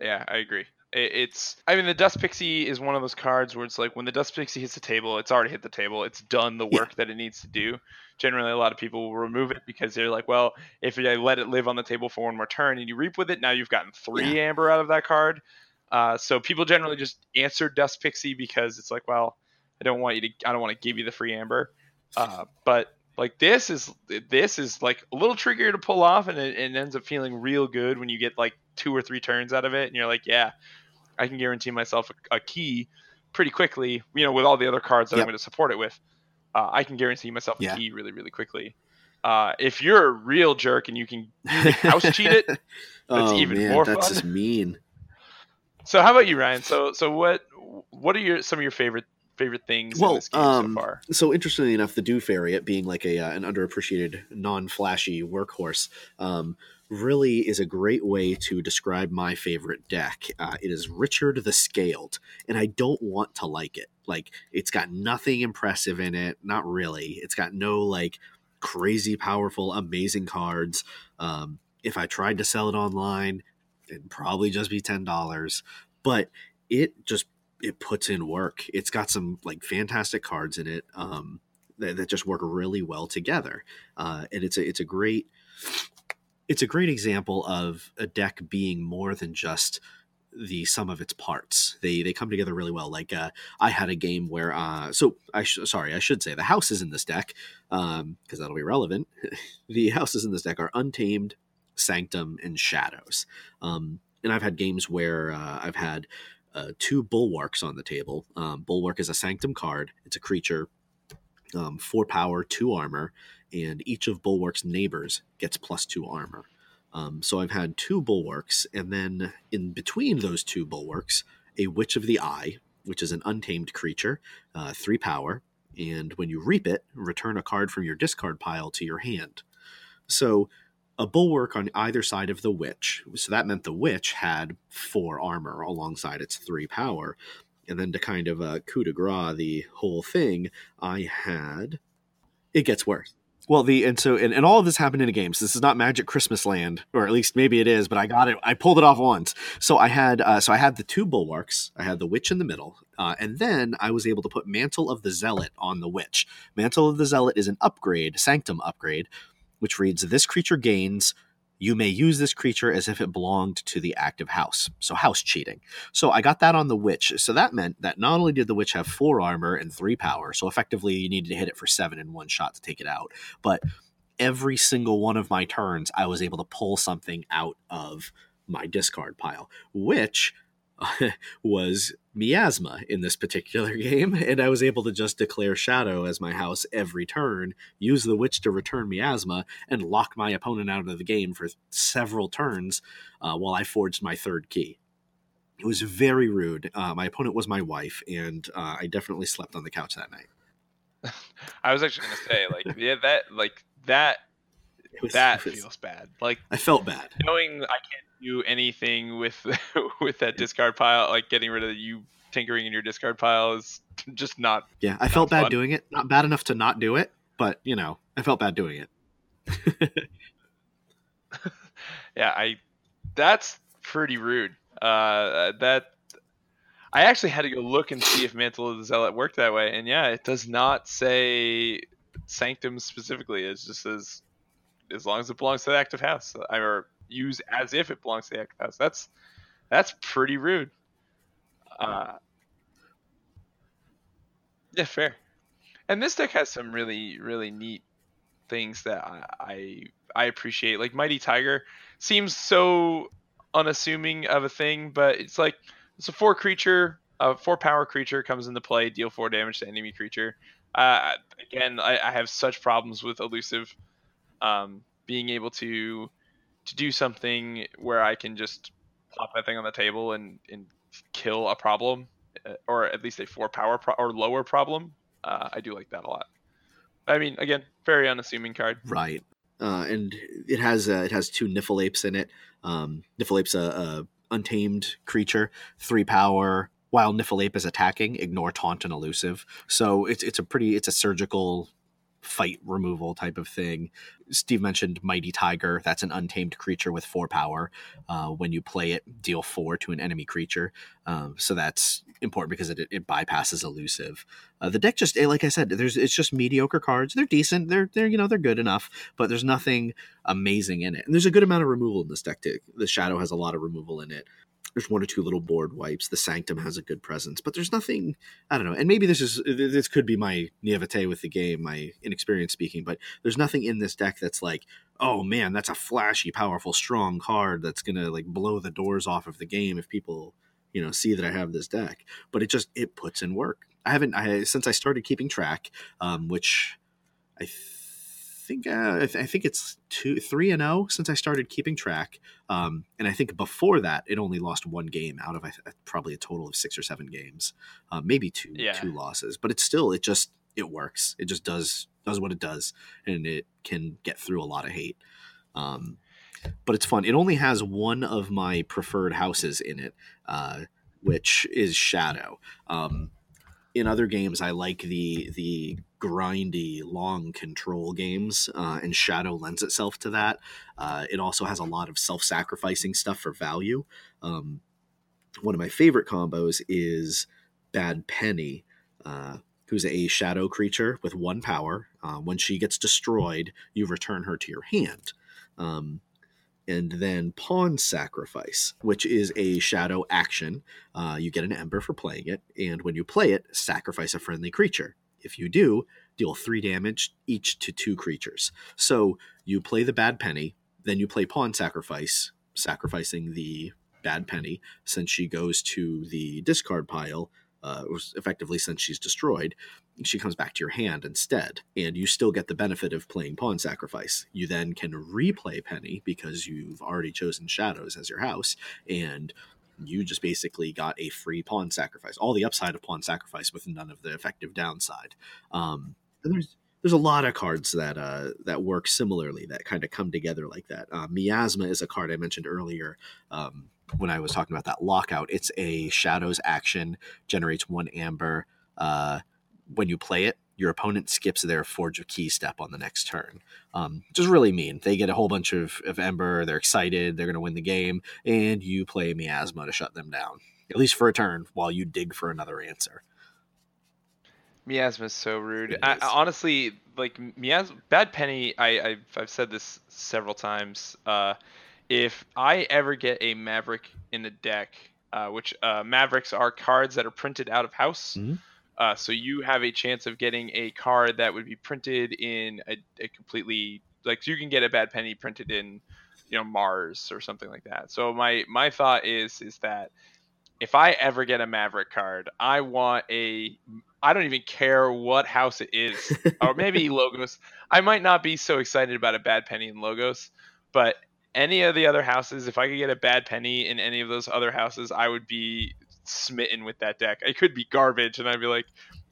Yeah, I agree. It, it's, I mean, the Dust Pixie is one of those cards where it's like when the Dust Pixie hits the table, it's already hit the table. It's done the Yeah. work that it needs to do. Generally, a lot of people will remove it because they're like, well, if I let it live on the table for one more turn and you reap with it, now you've gotten three amber out of that card. Uh, so people generally just answer Dust Pixie because it's like, well, I don't want you to, I don't want to give you the free amber. Uh, but like this is this is like a little trickier to pull off, and it, it ends up feeling real good when you get like two or three turns out of it, and you're like, yeah, I can guarantee myself a, a key pretty quickly. You know, with all the other cards that Yep. I'm going to support it with, uh, I can guarantee myself a Yeah. key really, really quickly. Uh, if you're a real jerk and you can, house cheat it, oh even man, more that's fun. just mean. So how about you, Ryan? So so what what are your some of your favorite favorite things Well, in this game um, so far? So interestingly enough, the Dew Fairy, it being like a uh, an underappreciated, non-flashy workhorse, um, really is a great way to describe my favorite deck. Uh, it is Richard the Scaled, and I don't want to like it. Like it's got nothing impressive in it, not really. It's got no like crazy powerful, amazing cards. Um, if I tried to sell it online, it'd probably just be ten dollars. But it just it puts in work. It's got some like fantastic cards in it um, that, that just work really well together, uh, and it's a it's a great it's a great example of a deck being more than just the sum of its parts. They they come together really well. Like uh, I had a game where uh, so I sh- sorry I should say the houses in this deck because that'll be relevant. the houses in this deck are Untamed, Sanctum, and Shadows. Um, and I've had games where uh, I've had uh, two bulwarks on the table. Um, Bulwark is a sanctum card. It's a creature, um, four power, two armor, and each of Bulwark's neighbors gets plus two armor. Um, so I've had two bulwarks, and then in between those two bulwarks, a Witch of the Eye, which is an untamed creature, uh, three power, and when you reap it, return a card from your discard pile to your hand. So a bulwark on either side of the witch. So that meant the witch had four armor alongside its three power. And then to kind of uh, coup de grace the whole thing, I had. It gets worse. Well, the and so and, and all of this happened in a game. So this is not Magic Christmas Land, or at least maybe it is, but I got it. I pulled it off once. So I had uh, so I had the two bulwarks. I had the witch in the middle, uh, and then I was able to put Mantle of the Zealot on the witch. Mantle of the Zealot is an upgrade, Sanctum upgrade, which reads This creature gains. You may use this creature as if it belonged to the active house. So, house cheating. So, I got that on the witch. So, that meant that not only did the witch have four armor and three power, so effectively you needed to hit it for seven in one shot to take it out, but every single one of my turns, I was able to pull something out of my discard pile, which was miasma in this particular game, and I was able to just declare shadow as my house every turn, use the witch to return miasma, and lock my opponent out of the game for several turns uh, while I forged my third key. It was very rude. Uh, my opponent was my wife, and uh, I definitely slept on the couch that night. I was actually gonna say like yeah that like that that feels bad. Like I felt bad. knowing I can't do anything with with that discard pile, like getting rid of you tinkering in your discard pile is just not. Yeah, I felt bad fun. doing it. Not bad enough to not do it, but you know, I felt bad doing it. Yeah, I. That's pretty rude. Uh, that. I actually had to go look and see if Mantle of the Zealot worked that way, and yeah, it does not say Sanctum specifically. It just says as long as it belongs to the active house, I or use as if it belongs to the house. That's that's pretty rude. Uh, yeah, fair. And this deck has some really really neat things that I I, I appreciate. Like Mighty Tiger seems so unassuming of a thing, but it's like it's a four creature a four power creature comes into play, deal four damage to enemy creature. Uh, again, I, I, have such problems with elusive, um, being able to to do something where I can just pop that thing on the table and and kill a problem, uh, or at least a four power pro- or lower problem. Uh, I do like that a lot. I mean, again, very unassuming card. Right. Uh, and it has uh, it has two Niffleapes in it. Um, Niffleape's a, a untamed creature, three power. While Niffleape is attacking, ignore taunt and elusive. So it's it's a pretty it's a surgical fight removal type of thing. Steve mentioned Mighty Tiger. That's an untamed creature with four power. Uh, when you play it, deal four to an enemy creature. Um, so that's important because it, it bypasses elusive. Uh, the deck just, like I said, there's it's just mediocre cards. They're decent. They're they're you know they're good enough, but there's nothing amazing in it. And there's a good amount of removal in this deck. Too. The Shadow has a lot of removal in it there's one or two little board wipes. The Sanctum has a good presence, but there's nothing. I don't know. And maybe this is this could be my naivete with the game, my inexperience speaking. But there's nothing in this deck that's like, oh man, that's a flashy, powerful, strong card that's gonna like blow the doors off of the game if people you know see that I have this deck. But it just it puts in work. I haven't I since I started keeping track, um, which I. Th- think uh, I, th- I, think it's two, three and zero oh since I started keeping track. Um, and I think before that, it only lost one game out of probably a total of six or seven games, uh, maybe two yeah. two losses. But it's still it just it works. It just does does what it does, and it can get through a lot of hate. Um, but it's fun. It only has one of my preferred houses in it, uh, which is Shadow. Um, in other games, I like the the grindy, long control games, uh, and Shadow lends itself to that. Uh, it also has a lot of self sacrificing stuff for value. Um, one of my favorite combos is Bad Penny, uh, who's a shadow creature with one power. Uh, when she gets destroyed, you return her to your hand. Um, and then Pawn Sacrifice, which is a shadow action. Uh, you get an ember for playing it, and when you play it, sacrifice a friendly creature. If you do, deal three damage each to two creatures. So you play the bad penny, then you play Pawn Sacrifice, sacrificing the bad penny since she goes to the discard pile uh, effectively since she's destroyed, she comes back to your hand instead, and you still get the benefit of playing Pawn Sacrifice. You then can replay Penny because you've already chosen Shadows as your house, and you just basically got a free Pawn Sacrifice, all the upside of Pawn Sacrifice with none of the effective downside. Um, there's there's a lot of cards that uh, that work similarly that kind of come together like that. Uh, Miasma is a card I mentioned earlier. Um, when I was talking about that lockout, it's a shadows action, generates one amber. Uh, when you play it, your opponent skips their forge of key step on the next turn, um, which is really mean. They get a whole bunch of, of ember, they're excited, they're going to win the game, and you play miasma to shut them down, at least for a turn, while you dig for another answer. Miasma is so rude. I, honestly, like miasma, bad penny. I, I've, I've said this several times. Uh, if I ever get a Maverick in the deck, uh, which uh, Mavericks are cards that are printed out of house. Mm-hmm. Uh, so you have a chance of getting a card that would be printed in a, a, completely like you can get a bad penny printed in you know Mars or something like that. So my my thought is is that if I ever get a Maverick card, I want a I don't even care what house it is or maybe logos. I might not be so excited about a bad penny in logos, but any of the other houses, if I could get a bad penny in any of those other houses, I would be smitten with that deck. It could be garbage, and I'd be like,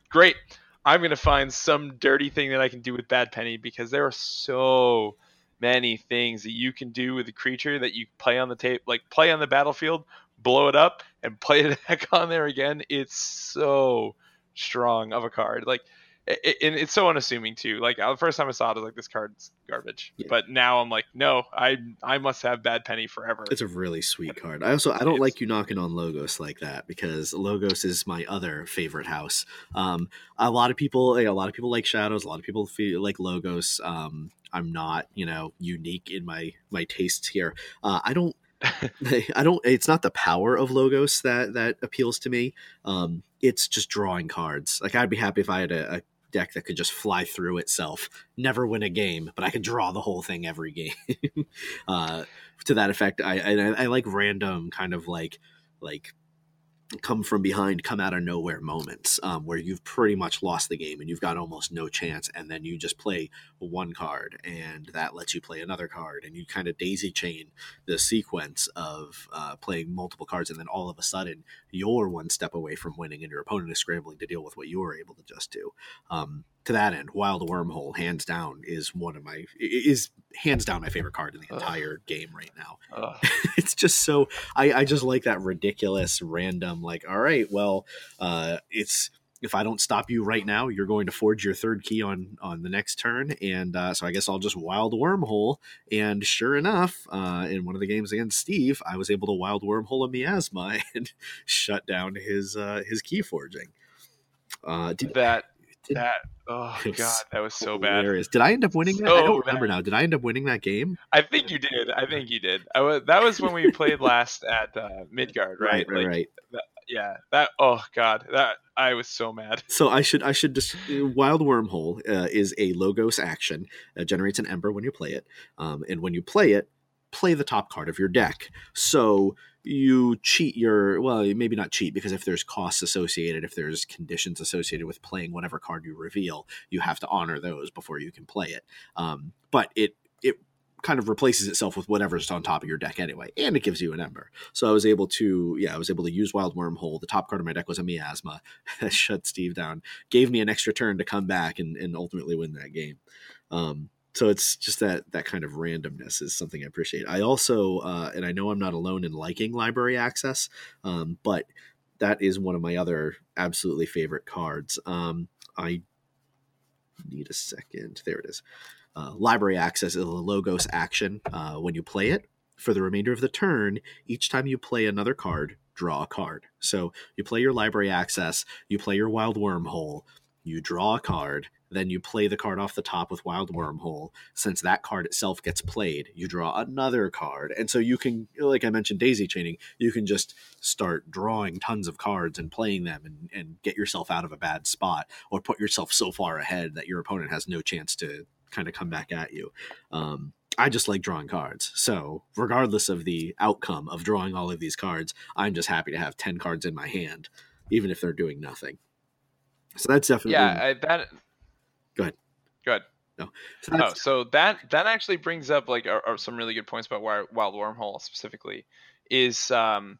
great, I'm gonna find some dirty thing that I can do with bad penny because there are so many things that you can do with a creature that you play on the tape, like play on the battlefield, blow it up, and play it back on there again. It's so strong of a card. Like it, and it's so unassuming too. Like the first time I saw it, I was like, "This card's garbage." Yeah. But now I'm like, "No, I I must have bad penny forever." It's a really sweet card. I also I don't like you knocking on Logos like that because Logos is my other favorite house. Um, a lot of people, a lot of people like Shadows. A lot of people feel like Logos. Um, I'm not, you know, unique in my my tastes here. Uh, I don't. I don't. It's not the power of logos that that appeals to me. Um, it's just drawing cards. Like I'd be happy if I had a, a, deck that could just fly through itself, never win a game, but I could draw the whole thing every game. uh, to that effect, I, I, I like random kind of like like come from behind, come out of nowhere moments um, where you've pretty much lost the game and you've got almost no chance, and then you just play one card, and that lets you play another card, and you kind of daisy chain the sequence of uh, playing multiple cards, and then all of a sudden you're one step away from winning, and your opponent is scrambling to deal with what you were able to just do. Um, to that end, Wild Wormhole, hands down, is one of my is hands down my favorite card in the entire Ugh. game right now. it's just so I, I just like that ridiculous, random, like, all right, well, uh, it's if I don't stop you right now, you're going to forge your third key on on the next turn, and uh, so I guess I'll just wild wormhole. And sure enough, uh, in one of the games against Steve, I was able to wild wormhole a miasma and shut down his uh, his key forging. Uh, did, that did, that oh god, that was so hilarious. bad. Did I end up winning that? So I don't remember bad. now. Did I end up winning that game? I think you did. I think you did. I was, that was when we played last at uh, Midgard, right? Right, right. Like, right. That, yeah. That. Oh god. That. I was so mad. So I should. I should just. Wild Wormhole uh, is a logos action. It generates an ember when you play it, um, and when you play it, play the top card of your deck. So you cheat your well maybe not cheat because if there's costs associated if there's conditions associated with playing whatever card you reveal you have to honor those before you can play it. Um, but it it kind of replaces itself with whatever's on top of your deck anyway and it gives you an ember. So i was able to yeah i was able to use wild wormhole. The top card of my deck was a miasma. That shut steve down. Gave me an extra turn to come back and, and ultimately win that game. Um, so it's just that that kind of randomness is something I appreciate. I also, uh, and I know I'm not alone in liking library access, um, but that is one of my other absolutely favorite cards. Um, I need a second. There it is. Uh, library access is a logos action. Uh, when you play it for the remainder of the turn, each time you play another card, draw a card. So you play your library access, you play your wild wormhole, you draw a card, then you play the card off the top with Wild Wormhole. Since that card itself gets played, you draw another card. And so you can, like I mentioned, daisy chaining, you can just start drawing tons of cards and playing them and, and get yourself out of a bad spot or put yourself so far ahead that your opponent has no chance to kind of come back at you. Um, I just like drawing cards. So, regardless of the outcome of drawing all of these cards, I'm just happy to have 10 cards in my hand, even if they're doing nothing. So that's definitely yeah. I, that ahead. Go ahead. No. So, oh, so that that actually brings up like are, are some really good points about Wild Wormhole specifically. Is um,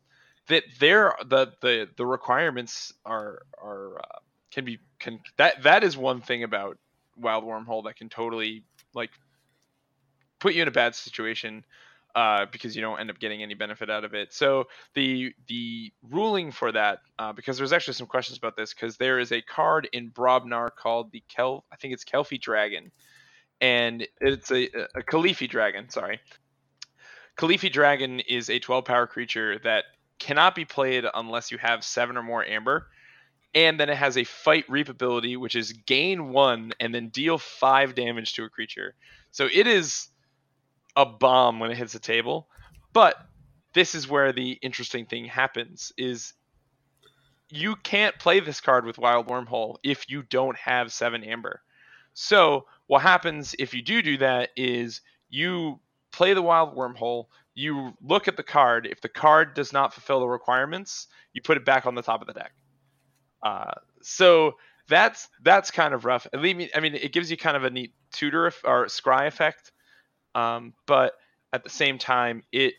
that there the the the requirements are are uh, can be can that that is one thing about Wild Wormhole that can totally like put you in a bad situation uh, because you don't end up getting any benefit out of it. So the the ruling for that, uh, because there's actually some questions about this, because there is a card in Brobnar called the Kel, I think it's Kelfie Dragon, and it's a, a Kelifi Dragon. Sorry, Kelifi Dragon is a 12 power creature that cannot be played unless you have seven or more Amber. And then it has a fight reap ability, which is gain one and then deal five damage to a creature. So it is a bomb when it hits the table. But this is where the interesting thing happens is you can't play this card with Wild Wormhole if you don't have 7 Amber. So, what happens if you do do that is you play the Wild Wormhole, you look at the card. If the card does not fulfill the requirements, you put it back on the top of the deck. Uh, so that's that's kind of rough. I mean, it gives you kind of a neat tutor or scry effect um, but at the same time, it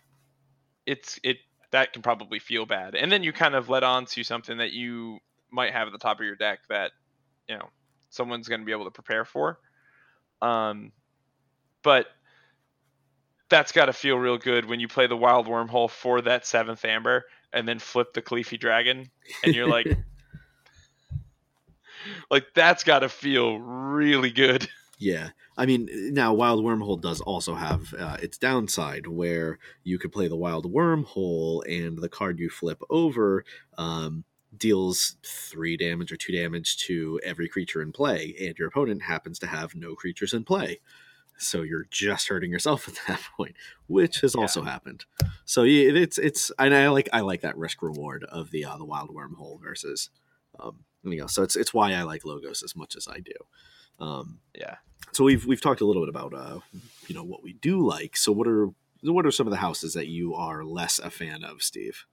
it's it that can probably feel bad, and then you kind of let on to something that you might have at the top of your deck that you know someone's going to be able to prepare for. Um, but that's got to feel real good when you play the wild wormhole for that seventh amber and then flip the Kelifi dragon and you're like like that's got to feel really good yeah I mean, now Wild Wormhole does also have uh, its downside, where you could play the Wild Wormhole, and the card you flip over um, deals three damage or two damage to every creature in play, and your opponent happens to have no creatures in play. So you're just hurting yourself at that point, which has yeah. also happened. So yeah, it's it's and I like I like that risk reward of the uh, the Wild Wormhole versus um, you know. So it's it's why I like logos as much as I do. Um, yeah so we've we've talked a little bit about uh, you know what we do like. So what are what are some of the houses that you are less a fan of, Steve?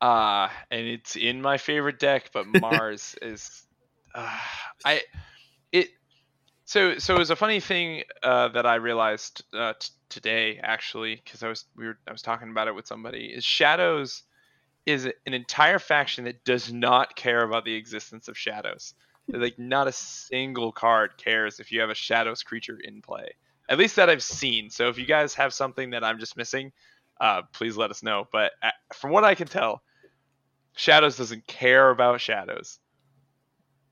Uh, and it's in my favorite deck, but Mars is uh, I it so so it was a funny thing uh, that I realized uh, t- today actually because I was we were I was talking about it with somebody is Shadows is an entire faction that does not care about the existence of Shadows. Like not a single card cares if you have a Shadows creature in play. At least that I've seen. So if you guys have something that I'm just missing, uh, please let us know. But uh, from what I can tell, Shadows doesn't care about Shadows.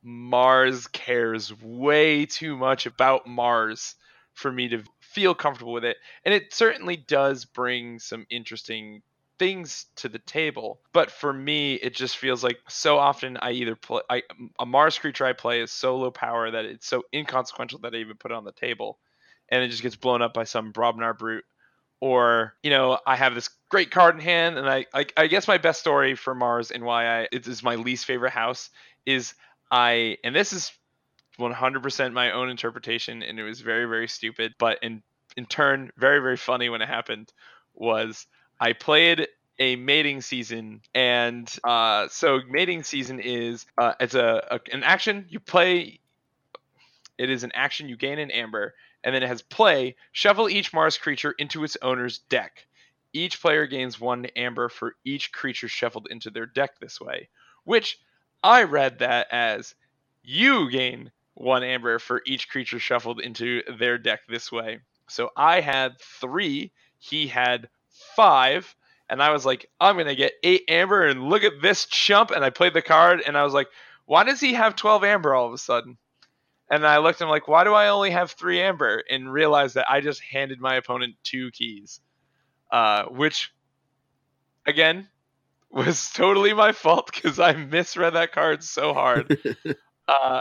Mars cares way too much about Mars for me to feel comfortable with it. And it certainly does bring some interesting things to the table. But for me, it just feels like so often I either play I, a Mars creature I play is so low power that it's so inconsequential that I even put it on the table, and it just gets blown up by some Brobnar brute. Or you know, I have this great card in hand, and I, I I guess my best story for Mars and why I it is my least favorite house is I and this is 100% my own interpretation, and it was very very stupid, but in in turn very very funny when it happened was I played a mating season, and uh, so mating season is uh, it's a, a an action you play. It is an action you gain an amber, and then it has play. Shuffle each Mars creature into its owner's deck. Each player gains one amber for each creature shuffled into their deck this way, which I read that as you gain one amber for each creature shuffled into their deck this way. So I had three. He had five, and I was like, I'm gonna get eight amber, and look at this chump. And I played the card, and I was like, why does he have 12 amber all of a sudden? And I looked, and I'm like, why do I only have three amber? And realized that I just handed my opponent two keys, uh, which, again, was totally my fault because I misread that card so hard. uh,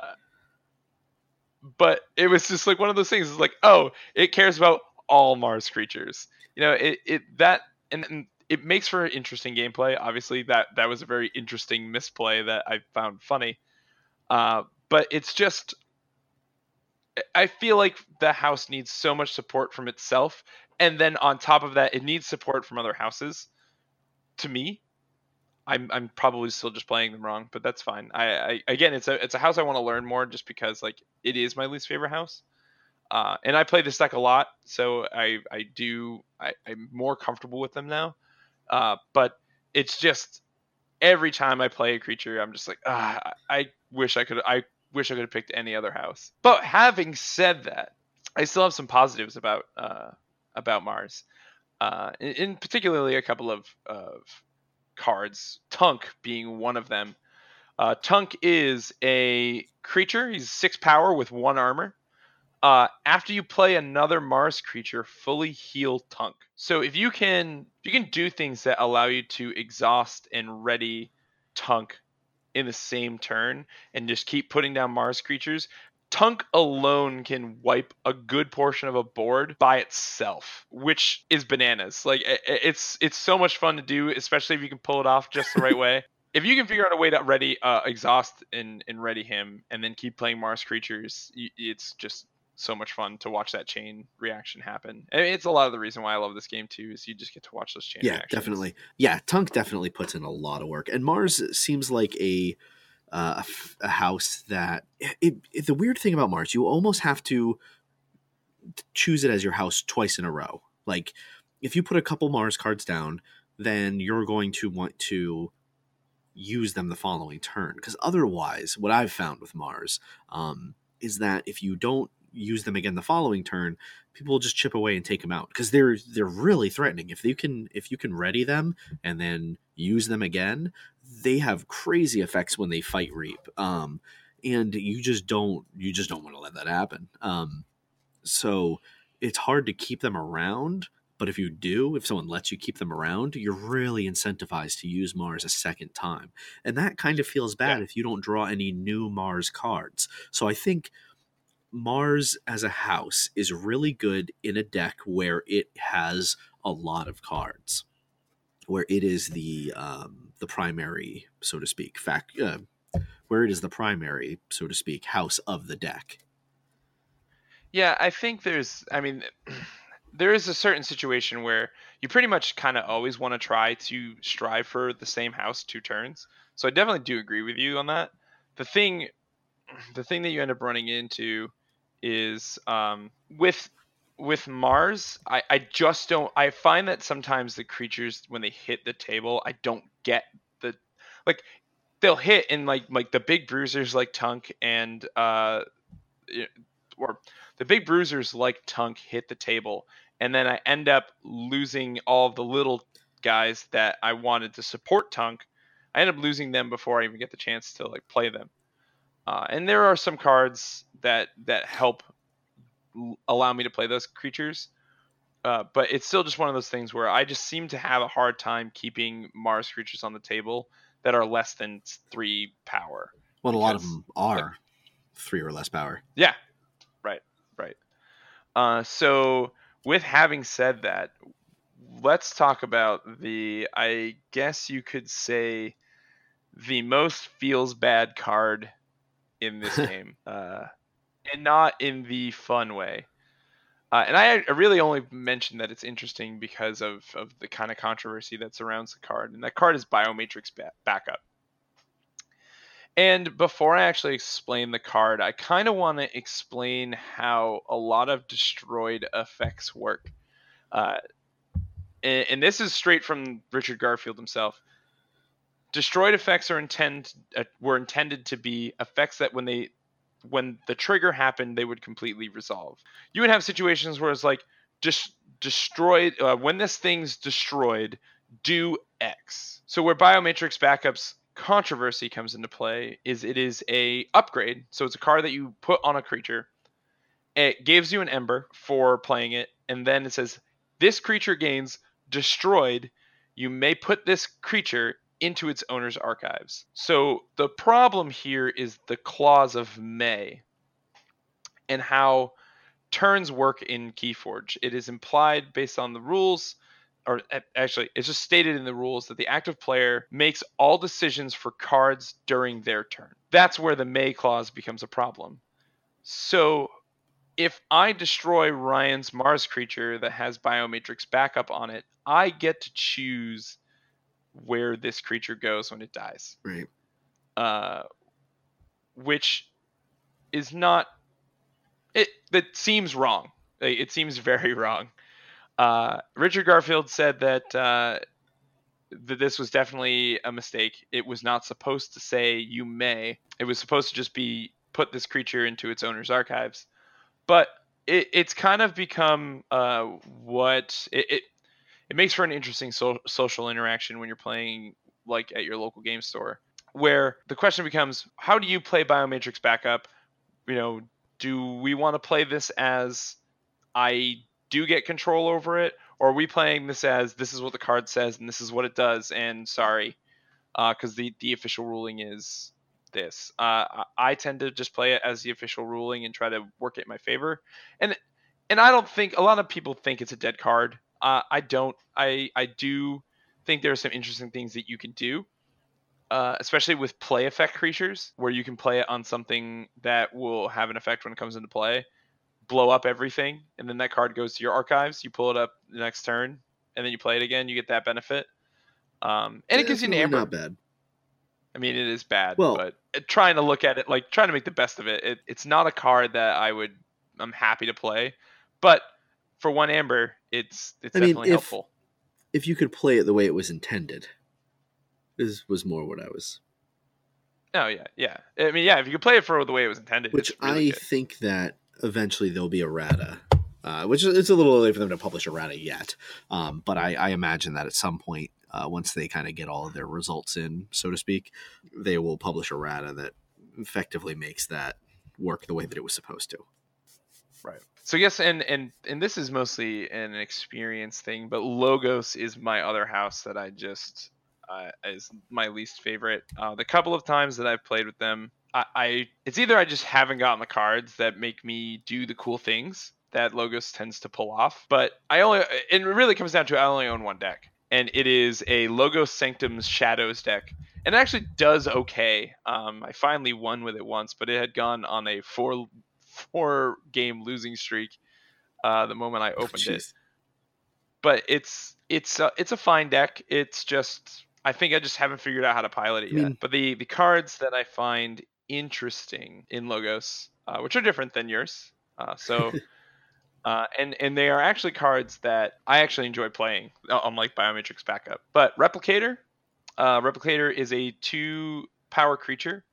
but it was just like one of those things. It's like, oh, it cares about all Mars creatures you know, it, it that and, and it makes for interesting gameplay. Obviously, that that was a very interesting misplay that I found funny. Uh, but it's just, I feel like the house needs so much support from itself, and then on top of that, it needs support from other houses. To me, I'm I'm probably still just playing them wrong, but that's fine. I, I again, it's a it's a house I want to learn more, just because like it is my least favorite house. Uh, and I play this deck a lot, so I I do I, am more comfortable with them now. Uh, but it's just every time I play a creature, I'm just like, ah, I wish I could I wish I could have picked any other house. But having said that, I still have some positives about uh, about Mars. Uh, in, in, particularly a couple of, of cards, Tunk being one of them. Uh, Tunk is a creature. He's six power with one armor. Uh, after you play another Mars creature, fully heal Tunk. So if you can, you can do things that allow you to exhaust and ready Tunk in the same turn, and just keep putting down Mars creatures. Tunk alone can wipe a good portion of a board by itself, which is bananas. Like it's it's so much fun to do, especially if you can pull it off just the right way. If you can figure out a way to ready uh, exhaust and and ready him, and then keep playing Mars creatures, it's just so much fun to watch that chain reaction happen. And it's a lot of the reason why I love this game too, is you just get to watch those chain. Yeah, reactions. definitely. Yeah, Tunk definitely puts in a lot of work, and Mars seems like a uh, a, house that it, it, the weird thing about Mars, you almost have to choose it as your house twice in a row. Like if you put a couple Mars cards down, then you're going to want to use them the following turn because otherwise, what I've found with Mars um, is that if you don't use them again the following turn, people will just chip away and take them out because they're they're really threatening. If you can if you can ready them and then use them again, they have crazy effects when they fight reap. Um, and you just don't you just don't want to let that happen. Um, so it's hard to keep them around. But if you do, if someone lets you keep them around, you're really incentivized to use Mars a second time. And that kind of feels bad yeah. if you don't draw any new Mars cards. So I think Mars as a house is really good in a deck where it has a lot of cards, where it is the um, the primary, so to speak, fact, uh, where it is the primary, so to speak, house of the deck. Yeah, I think there's. I mean, there is a certain situation where you pretty much kind of always want to try to strive for the same house two turns. So I definitely do agree with you on that. The thing, the thing that you end up running into is um, with with Mars. I, I just don't. I find that sometimes the creatures when they hit the table, I don't get the like they'll hit in like like the big bruisers like Tunk and uh or the big bruisers like Tunk hit the table and then I end up losing all the little guys that I wanted to support Tunk. I end up losing them before I even get the chance to like play them. Uh, and there are some cards that that help allow me to play those creatures. Uh, but it's still just one of those things where I just seem to have a hard time keeping Mars creatures on the table that are less than three power. Well, a lot of them are like, three or less power. Yeah, right, right. Uh, so with having said that, let's talk about the, I guess you could say, the most feels bad card in this game, uh, and not in the fun way. Uh, and I, I, really only mentioned that it's interesting because of, of the kind of controversy that surrounds the card. And that card is Biomatrix ba- Backup. And before I actually explain the card, I kind of want to explain how a lot of destroyed effects work. Uh, and, and, this is straight from Richard Garfield himself. Destroyed effects are intend uh, were intended to be effects that when they when the trigger happened, they would completely resolve. You would have situations where it's like just destroyed uh, when this thing's destroyed, do X. So where Biomatrix backups controversy comes into play is it is a upgrade. So it's a card that you put on a creature. It gives you an ember for playing it, and then it says this creature gains destroyed. You may put this creature into its owner's archives. So the problem here is the clause of may and how turns work in Keyforge. It is implied based on the rules or actually it's just stated in the rules that the active player makes all decisions for cards during their turn. That's where the may clause becomes a problem. So if I destroy Ryan's Mars creature that has Biomatrix backup on it, I get to choose where this creature goes when it dies. Right. Uh, which is not it. That seems wrong. It seems very wrong. Uh, Richard Garfield said that uh, that this was definitely a mistake. It was not supposed to say you may. It was supposed to just be put this creature into its owner's archives. But it, it's kind of become uh, what it, it, it makes for an interesting so, social interaction when you're playing like at your local game store, where the question becomes, how do you play Biomatrix backup? You know, do we want to play this as I do get control over it, or are we playing this as this is what the card says and this is what it does? And sorry, because uh, the the official ruling is this. Uh, I tend to just play it as the official ruling and try to work it in my favor. And and I don't think a lot of people think it's a dead card. Uh, I don't. I I do think there are some interesting things that you can do. Uh, especially with play effect creatures, where you can play it on something that will have an effect when it comes into play blow up everything, and then that card goes to your archives. You pull it up the next turn, and then you play it again. You get that benefit, um, and yeah, it gives you an amber. Not bad. I mean, it is bad, well, but trying to look at it like trying to make the best of it, it, it's not a card that I would. I'm happy to play, but for one amber, it's it's I definitely mean, if, helpful. If you could play it the way it was intended, this was more what I was. Oh yeah, yeah. I mean, yeah. If you could play it for the way it was intended, which really I good. think that eventually there'll be errata. Uh, which is it's a little early for them to publish a errata yet, um, but I, I, imagine that at some point, uh, once they kind of get all of their results in, so to speak, they will publish a errata that effectively makes that work the way that it was supposed to. Right. So yes, and and and this is mostly an experience thing, but Logos is my other house that I just uh, is my least favorite. Uh, the couple of times that I've played with them, I, I it's either I just haven't gotten the cards that make me do the cool things that Logos tends to pull off. But I only it really comes down to I only own one deck, and it is a Logos Sanctum's Shadows deck. And it actually does okay. Um, I finally won with it once, but it had gone on a four four game losing streak uh, the moment I opened oh, it. but it's it's a, it's a fine deck. It's just I think I just haven't figured out how to pilot it I yet. mean- but the the cards that I find interesting in logos, uh, which are different than yours, uh, so. Uh, and and they are actually cards that I actually enjoy playing, uh, unlike Biomatrix Backup. But Replicator, uh, Replicator is a two power creature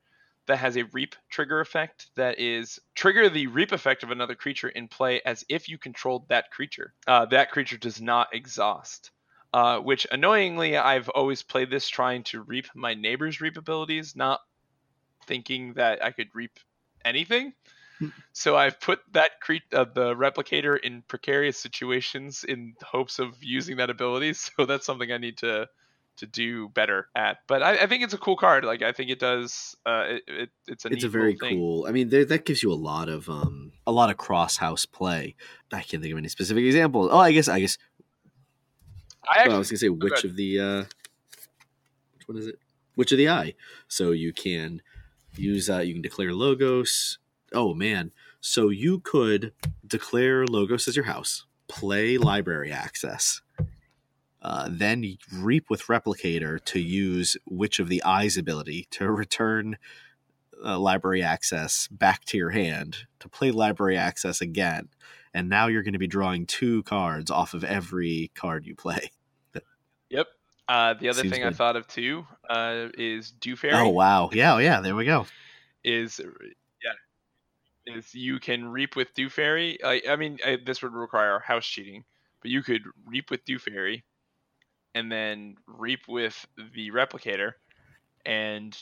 that has a reap trigger effect that is trigger the reap effect of another creature in play as if you controlled that creature. Uh, that creature does not exhaust. Uh, which annoyingly, I've always played this trying to reap my neighbor's reap abilities, not thinking that I could reap anything. So I've put that cre- uh, the replicator in precarious situations in hopes of using that ability. So that's something I need to to do better at. But I, I think it's a cool card. Like I think it does. Uh, it, it it's a it's a very thing. cool. I mean, there, that gives you a lot of um a lot of cross house play. I can't think of any specific examples. Oh, I guess I guess I well, I was gonna say which ahead. of the uh which one is it? Witch of the Eye? So you can use uh you can declare logos. Oh man. So you could declare logos as your house, play library access, uh, then reap with replicator to use Witch of the Eye's ability to return uh, library access back to your hand to play library access again. And now you're going to be drawing two cards off of every card you play. Yep. Uh, the other Seems thing I thought of too uh, is Dew Fairy. oh wow. Yeah yeah. There we go. Is yeah. Is you can reap with Dew Fairy. I, I mean, I, this would require house cheating, but you could reap with Dew Fairy, and then reap with the Replicator, and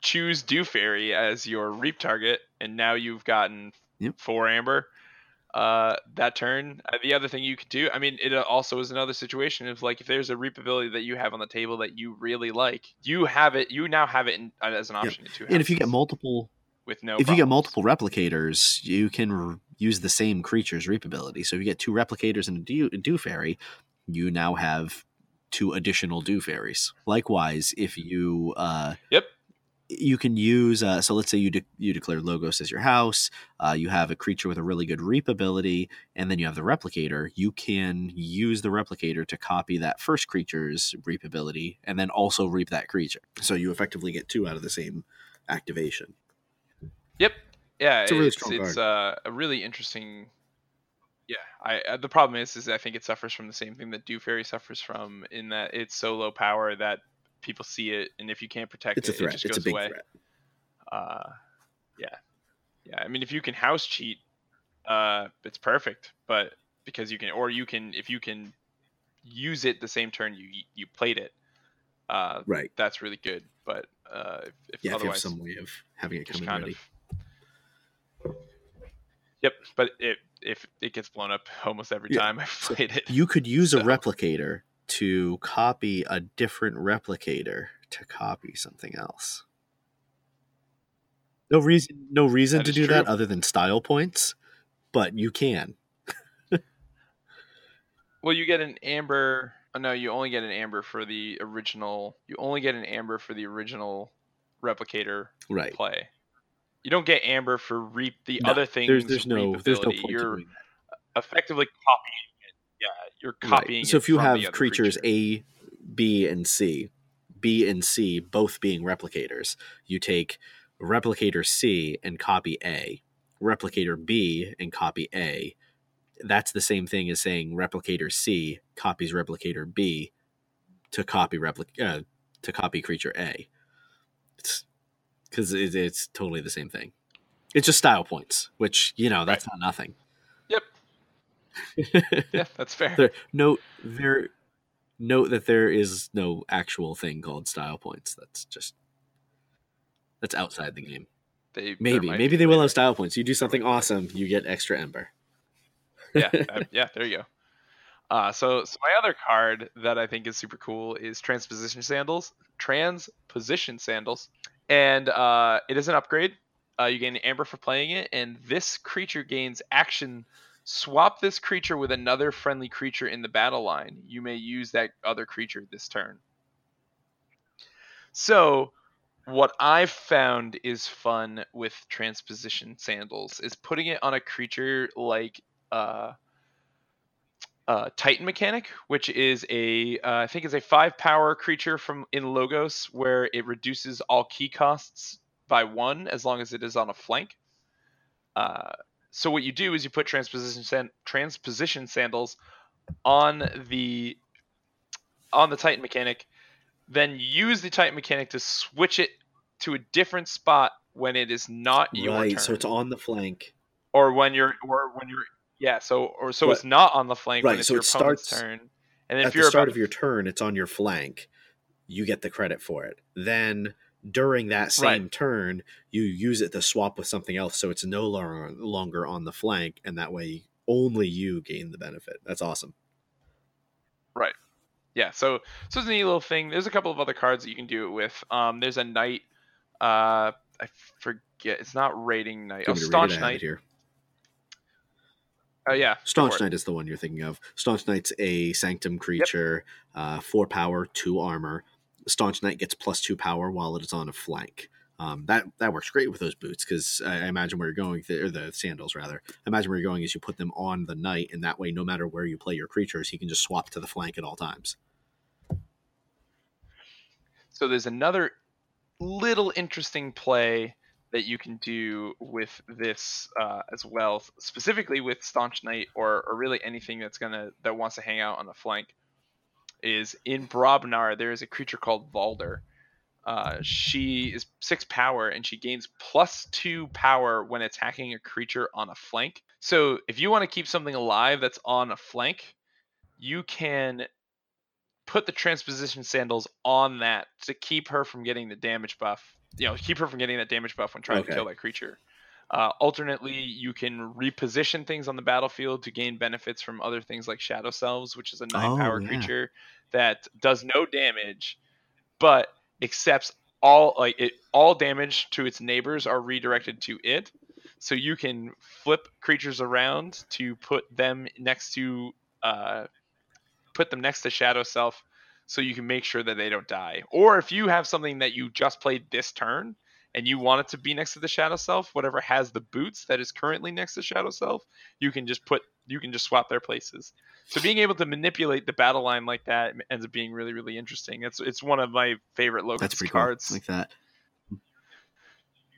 choose Dew Fairy as your reap target, and now you've gotten Yep. four amber. Uh, that turn. Uh, the other thing you could do, I mean, it uh, also is another situation of like if there's a reap ability that you have on the table that you really like, you have it. You now have it in, uh, as an option two and if you get multiple with no if you get multiple replicators you can r- use the same creature's reap ability so if you get two replicators and a dew, a dew fairy you now have two additional dew fairies likewise if you uh Yep. you can use uh, so let's say you de- you declare logos as your house uh, you have a creature with a really good reap ability and then you have the replicator you can use the replicator to copy that first creature's reap ability and then also reap that creature so you effectively get two out of the same activation Yep. Yeah, It's a really it's it's uh, a really interesting. I uh, the problem is is I think it suffers from the same thing that Dew Fairy suffers from in that it's so low power that people see it, and if you can't protect it's a it, threat it just it's a big away. threat Uh, yeah, yeah. I mean, if you can house cheat, uh, it's perfect. But because you can, or you can, if you can use it the same turn you you played it, uh, right that's really good. But uh, if, if yeah if you have some way of having it come in ready of. Yep, but it if it gets blown up almost every Yeah, time I've so played it. you could use a replicator to copy a different replicator to copy something else no reason no reason That to do that other than style points but you can Well, you get an amber. Oh, no, you only get an amber for the original. You only get an amber for the original replicator right play. You don't get amber for reap the No, other things. there's there's no there's no point You're effectively copying it. Yeah, you're copying. right. so if you have creatures creature. a b and c b and c both being replicators you take replicator c and copy a replicator b and copy a that's the same thing as saying replicator c copies replicator b to copy replic uh, to copy creature a because it, it's totally the same thing. It's just style points which you know that's not nothing. Yep. Yeah, that's fair. there, note there note that there is no actual thing called style points. That's just that's outside the game. They, maybe maybe be they will have style points. You do something awesome you get extra ember. Yeah, uh, yeah, there you go. Uh, so, so my other card that I think is super cool is Transposition Sandals. Transposition Sandals, and uh, it is an upgrade. Uh, you gain amber for playing it, and this creature gains action. Swap this creature with another friendly creature in the battle line. You may use that other creature this turn. So, what I've found is fun with Transposition Sandals is putting it on a creature like uh, uh, Titan mechanic, which is a uh, I think is a five power creature from in Logos, where it reduces all key costs by one as long as it is on a flank. Uh, so what you do is you put transposition san- transposition sandals on the on the Titan mechanic, then use the Titan mechanic to switch it to a different spot when it is not your right, turn, so it's on the flank. or when you're or when you're yeah. So or so But- it's not on the flank when right, it's so your it opponent's starts turn. And then At if you're start about of your turn, it's on your flank. You get the credit for it. Then during that same Right. turn, you use it to swap with something else, so it's no longer longer on the flank, and that way only you gain the benefit. That's awesome. Right. Yeah so so it's a neat little thing there's a couple of other cards that you can do it with um there's a knight uh i forget it's not raiding knight oh you want me to read it? staunch knight here. Oh yeah Staunch. Knight is the one you're thinking of. Staunch Knight's a sanctum creature, uh, four power, two armor. Staunch Knight gets plus two power while it is on a flank. Um, that that works great with those boots because I, I imagine where you're going, or the sandals rather. I imagine where you're going is you put them on the knight, and that way, no matter where you play your creatures, he can just swap to the flank at all times. so there's another little interesting play that you can do with this uh, as well specifically with staunch knight or, or really anything that's gonna that wants to hang out on the flank is in Brobnar there is a creature called Valdr. Uh, she is six power and she gains plus two power when attacking a creature on a flank. So if you want to keep something alive that's on a flank, you can put the transposition sandals on that to keep her from getting the damage buff. You know, keep her from getting that damage buff when trying Okay. to kill that creature. Uh, alternately, you can reposition things on the battlefield to gain benefits from other things like Shadow Selves, which is a nine Oh, power yeah. creature that does no damage, but accepts all like it all damage to its neighbors are redirected to it. So you can flip creatures around to put them next to uh, put them next to Shadow Self, so you can make sure that they don't die. Or if you have something that you just played this turn and you want it to be next to the Shadow Self, whatever has the boots that is currently next to Shadow Self, you can just put you can just swap their places. So being able to manipulate the battle line like that ends up being really really interesting. It's it's one of my favorite Locust pretty cards. cool. Like that.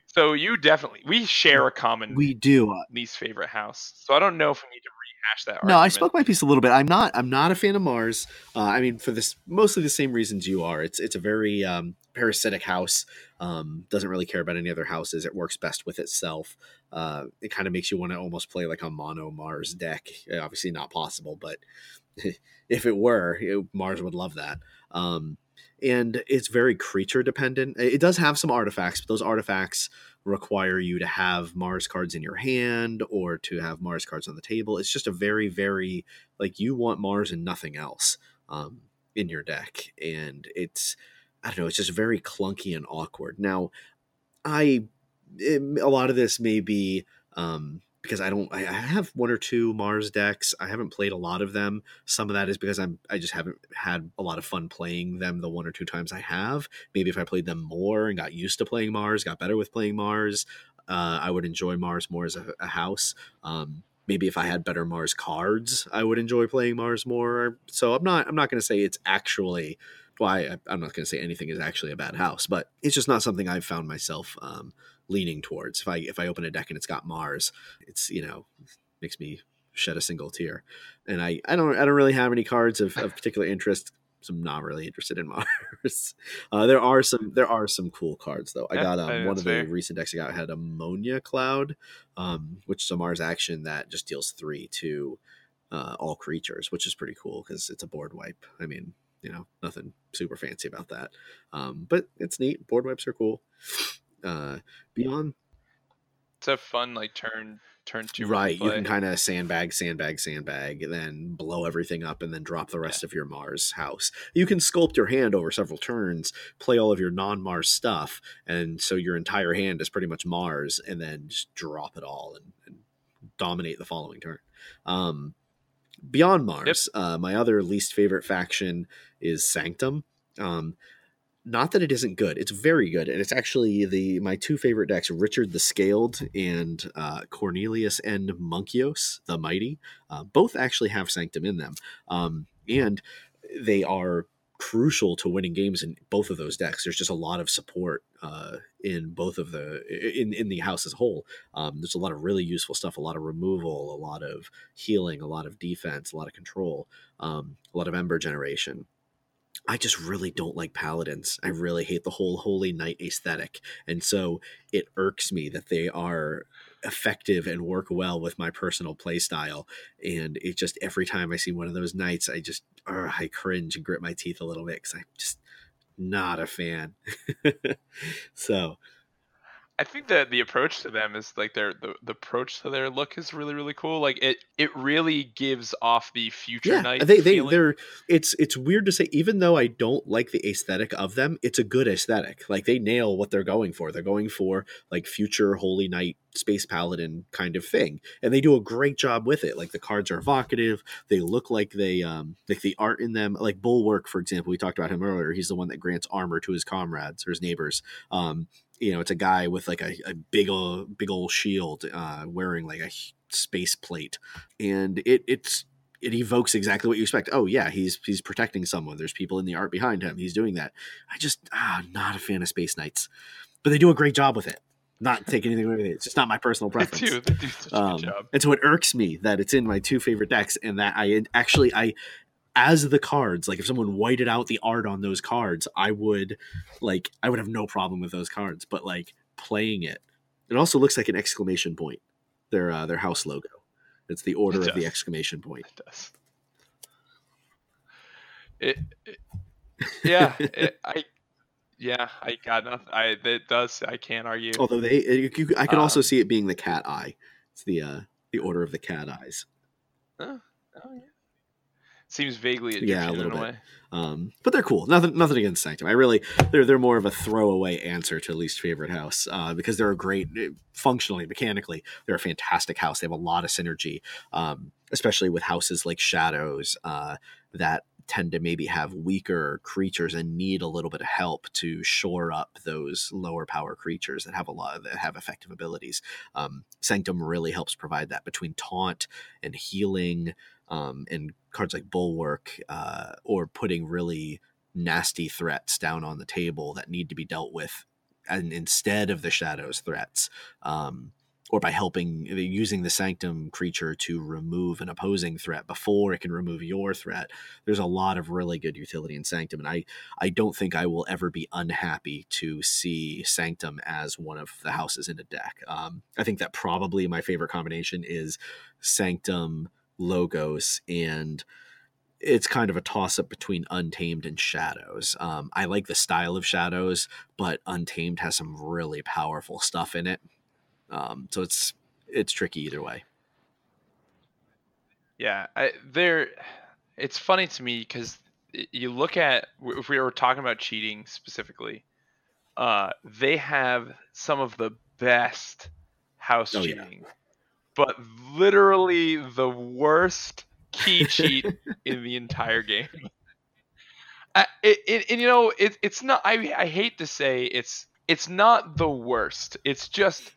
so you definitely we share a common We do. Uh, least favorite house. So I don't know if we need to rehash that. No, I spoke my piece a little bit. I'm not. I'm not a fan of Mars. Uh, I mean, for this, mostly the same reasons you are. It's it's a very um, parasitic house. Um, doesn't really care about any other houses. It works best with itself. Uh, it kind of makes you want to almost play like a mono Mars deck. Uh, Obviously, not possible, but if it were, it- Mars would love that. Um, and it's very creature dependent. It does have some artifacts, but those artifacts require you to have Mars cards in your hand or to have Mars cards on the table. It's just a very, very like you want Mars and nothing else um, in your deck, and it's I don't know, it's just very clunky and awkward. Now, I it, a lot of this may be um, because I don't I have one or two Mars decks. I haven't played a lot of them. Some of that is because I'm I just haven't had a lot of fun playing them the one or two times I have. Maybe if I played them more and got used to playing Mars, got better with playing Mars, uh, I would enjoy Mars more as a, a house. Um, maybe if I had better Mars cards, I would enjoy playing Mars more. So I'm not I'm not going to say it's actually why I, I'm not going to say anything is actually a bad house, but it's just not something I've found myself um, leaning towards. If I if I open a deck and it's got Mars, it's you know makes me shed a single tear. And I I don't I don't really have any cards of, of particular interest. So I'm not really interested in Mars. Uh, there are some there are some cool cards though. I got um, one of the recent decks I got had Ammonia Cloud, um, which is a Mars action that just deals three to uh, all creatures, which is pretty cool because it's a board wipe. I mean, you know, nothing super fancy about that, um, but it's neat. Board wipes are cool. Uh, beyond It's a fun like turn turn two right, you can kind of sandbag, sandbag, sandbag, and then blow everything up, and then drop the rest of your Mars house. You can sculpt your hand over several turns, play all of your non-Mars stuff, and so your entire hand is pretty much Mars, and then just drop it all and, and dominate the following turn. Um, beyond Mars, uh, my other least favorite faction is Sanctum. Um, not that it isn't good it's very good and it's actually the my two favorite decks richard the scaled and uh, cornelius and monkios the mighty uh, both actually have sanctum in them um, and they are crucial to winning games in both of those decks. There's just a lot of support uh, in both of the in in the house as a whole. Um, there's a lot of really useful stuff, a lot of removal, a lot of healing, a lot of defense, a lot of control, um, a lot of ember generation. I just really don't like paladins. I really hate the whole holy knight aesthetic, and so it irks me that they are effective and work well with my personal play style. And it just every time I see one of those knights, I just uh, I cringe and grit my teeth a little bit because I'm just not a fan. so I think that the approach to them is like their the, the approach to their look is really really cool. Like it it really gives off the future yeah, knight. They they feeling. they're it's it's weird to say even though I don't like the aesthetic of them, it's a good aesthetic. Like they nail what they're going for. They're going for like future holy knight space paladin kind of thing and they do a great job with it like the cards are evocative they look like they um like the art in them like bulwark for example we talked about him earlier he's the one that grants armor to his comrades or his neighbors um you know, it's a guy with like a, a big old big old shield, uh, wearing like a space plate, and it it's it evokes exactly what you expect. Oh yeah, he's he's protecting someone. There's people in the art behind him. He's doing that. I just ah, not a fan of Space Knights, but they do a great job with it. Not take anything away with it. It's just not my personal preference. They do. They do such a Um, good job. and so it irks me that it's in my two favorite decks, and that I actually I as the cards like if someone whited out the art on those cards i would like i would have no problem with those cards but like playing it it also looks like an exclamation point their uh, their house logo it's the order It of the exclamation point It does. It, it yeah, it, I yeah, I got nothing. I it does. I can't argue. although they it, you, i could also Um, see it being the cat eye it's the uh the order of the cat eyes Oh, yeah. Seems vaguely Egyptian Yeah, a in little bit. way. Um, but they're cool. Nothing, nothing against Sanctum. I really, they're they're more of a throwaway answer to least favorite house uh, because they're a great, functionally, mechanically, they're a fantastic house. They have a lot of synergy, um, especially with houses like Shadows uh, that tend to maybe have weaker creatures and need a little bit of help to shore up those lower power creatures that have a lot of, that have effective abilities. Um, Sanctum really helps provide that between taunt and healing um, and cards like Bulwark uh, or putting really nasty threats down on the table that need to be dealt with and instead of the shadows threats um, or by helping using the sanctum creature to remove an opposing threat before it can remove your threat there's a lot of really good utility in sanctum and i i don't think i will ever be unhappy to see sanctum as one of the houses in a deck. Um, i think that probably my favorite combination is sanctum logos and it's kind of a toss up between Untamed and Shadows. Um, I like the style of Shadows, but Untamed has some really powerful stuff in it. Um, so it's it's tricky either way. Yeah, I, they're. It's funny to me because you look at if we were talking about cheating specifically, uh, they have some of the best house Oh, yeah. But literally the worst key cheat in the entire game. I, it, it, and you know it, it's not I, I hate to say it's it's not the worst. It's just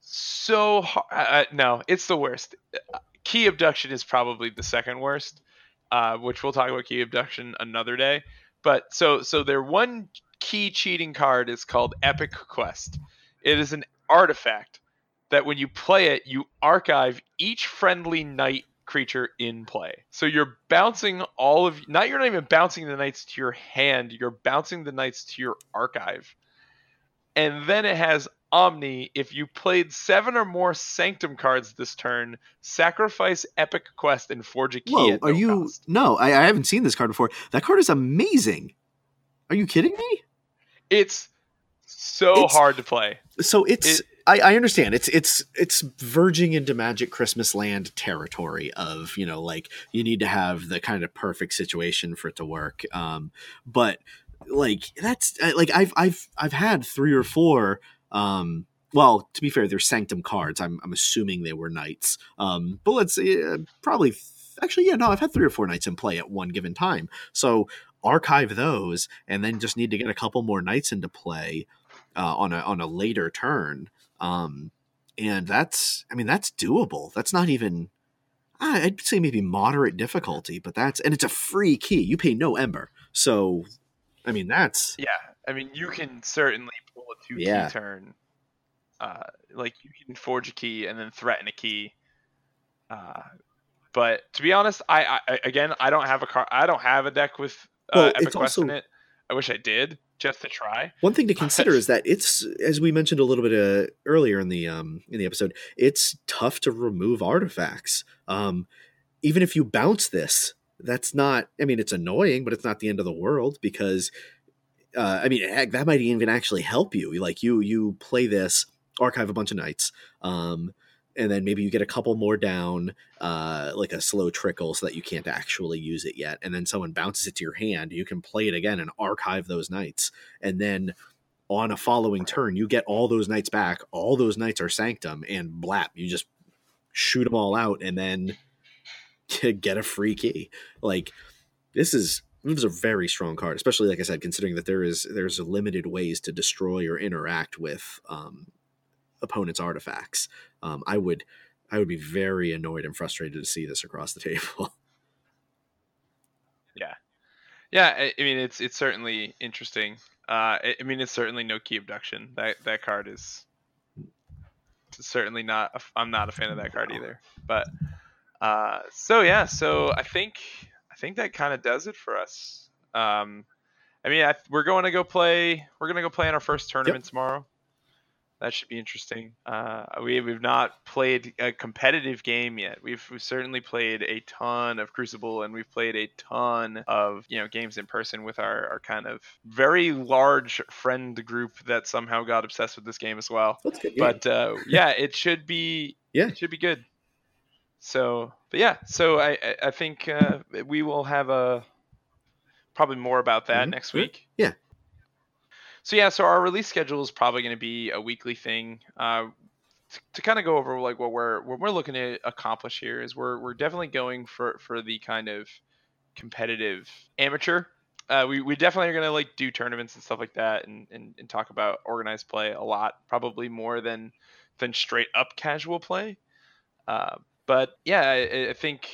so hard uh, no it's the worst. Key abduction is probably the second worst uh, which we'll talk about key abduction another day. But so so their one key cheating card is called epic quest. It is an artifact that when you play it you archive each friendly knight creature in play. So you're bouncing all of not you're not even bouncing the knights to your hand, you're bouncing the knights to your archive. And then it has Omni. If you played seven or more Sanctum cards this turn, sacrifice Epic Quest and forge a key. Whoa, are no you? cost. No, I, I haven't seen this card before. That card is amazing. Are you kidding me? It's so It's- hard to play. So it's. It- I, I understand it's it's it's verging into Magic Christmas Land territory of you know like you need to have the kind of perfect situation for it to work. Um, but like that's like I've I've I've had three or four. Um, well, to be fair, they're Sanctum cards. I'm I'm assuming they were knights. Um, but let's uh, probably actually yeah no I've had three or four knights in play at one given time. So archive those, and then just need to get a couple more knights into play uh, on a on a later turn. Um, and that's I mean that's doable. That's not even I'd say maybe moderate difficulty, but that's and it's a free key. You pay no ember, so I mean that's yeah. I mean you can certainly pull a two Yeah. key turn. Uh, like you can forge a key and then threaten a key. Uh, but to be honest, I, I again I don't have a car. I don't have a deck with uh, Well, Epic Quest in it. I wish I did just to try. One thing to consider is that it's, as we mentioned a little bit uh, earlier in the um, in the episode, it's tough to remove artifacts. Um, even if you bounce this, that's not. I mean, it's annoying, but it's not the end of the world because, uh, I mean, heck, that might even actually help you. Like you, you play this, archive a bunch of knights, um, and then maybe you get a couple more down, uh, like a slow trickle, so that you can't actually use it yet. And then someone bounces it to your hand, you can play it again and archive those knights. and then on a following turn you get all those knights back all those knights are sanctum and blap you just shoot them all out and then get a free key like this is this is a very strong card especially like i said considering that there is there's limited ways to destroy or interact with um, opponents artifacts um, i would i would be very annoyed and frustrated to see this across the table Yeah, I, I mean it's it's certainly interesting. Uh, I, I mean it's certainly no key abduction. That that card is certainly not. A, I'm not a fan of that card either. But uh, so yeah, so I think I think that kind of does it for us. Um, I mean I, we're going to go play. We're going to go play in our first tournament tomorrow. That should be interesting. Uh, we we've not played a competitive game yet. We've we've certainly played a ton of Crucible, and we've played a ton of you know games in person with our, our kind of very large friend group that somehow got obsessed with this game as well. That's good. But uh, yeah, it should be Yeah. it should be good. So, but yeah, so I I- think uh, we will have a probably more about that Mhm. next week. Yeah. So yeah, so our release schedule is probably going to be a weekly thing. Uh, to, to kind of go over like what we're what we're looking to accomplish here is we're we're definitely going for for the kind of competitive amateur. Uh, we, we definitely are gonna like do tournaments and stuff like that and, and, and talk about organized play a lot, probably more than than straight up casual play. Uh, but yeah, I, I think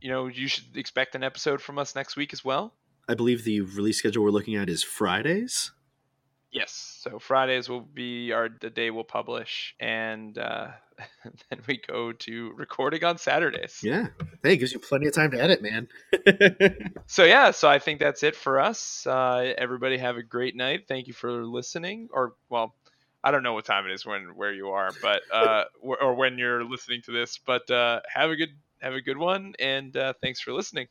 you know you should expect an episode from us next week as well. I believe the release schedule we're looking at is Fridays. Yes. So Fridays will be our the day we'll publish, and uh, then we go to recording on Saturdays. Yeah. Hey, it gives you plenty of time to edit, man. So yeah, so I think that's it for us. Uh, everybody have a great night. Thank you for listening. Or well, I don't know what time it is when where you are, but uh, or or when you're listening to this. But uh, have a good have a good one, and uh, thanks for listening.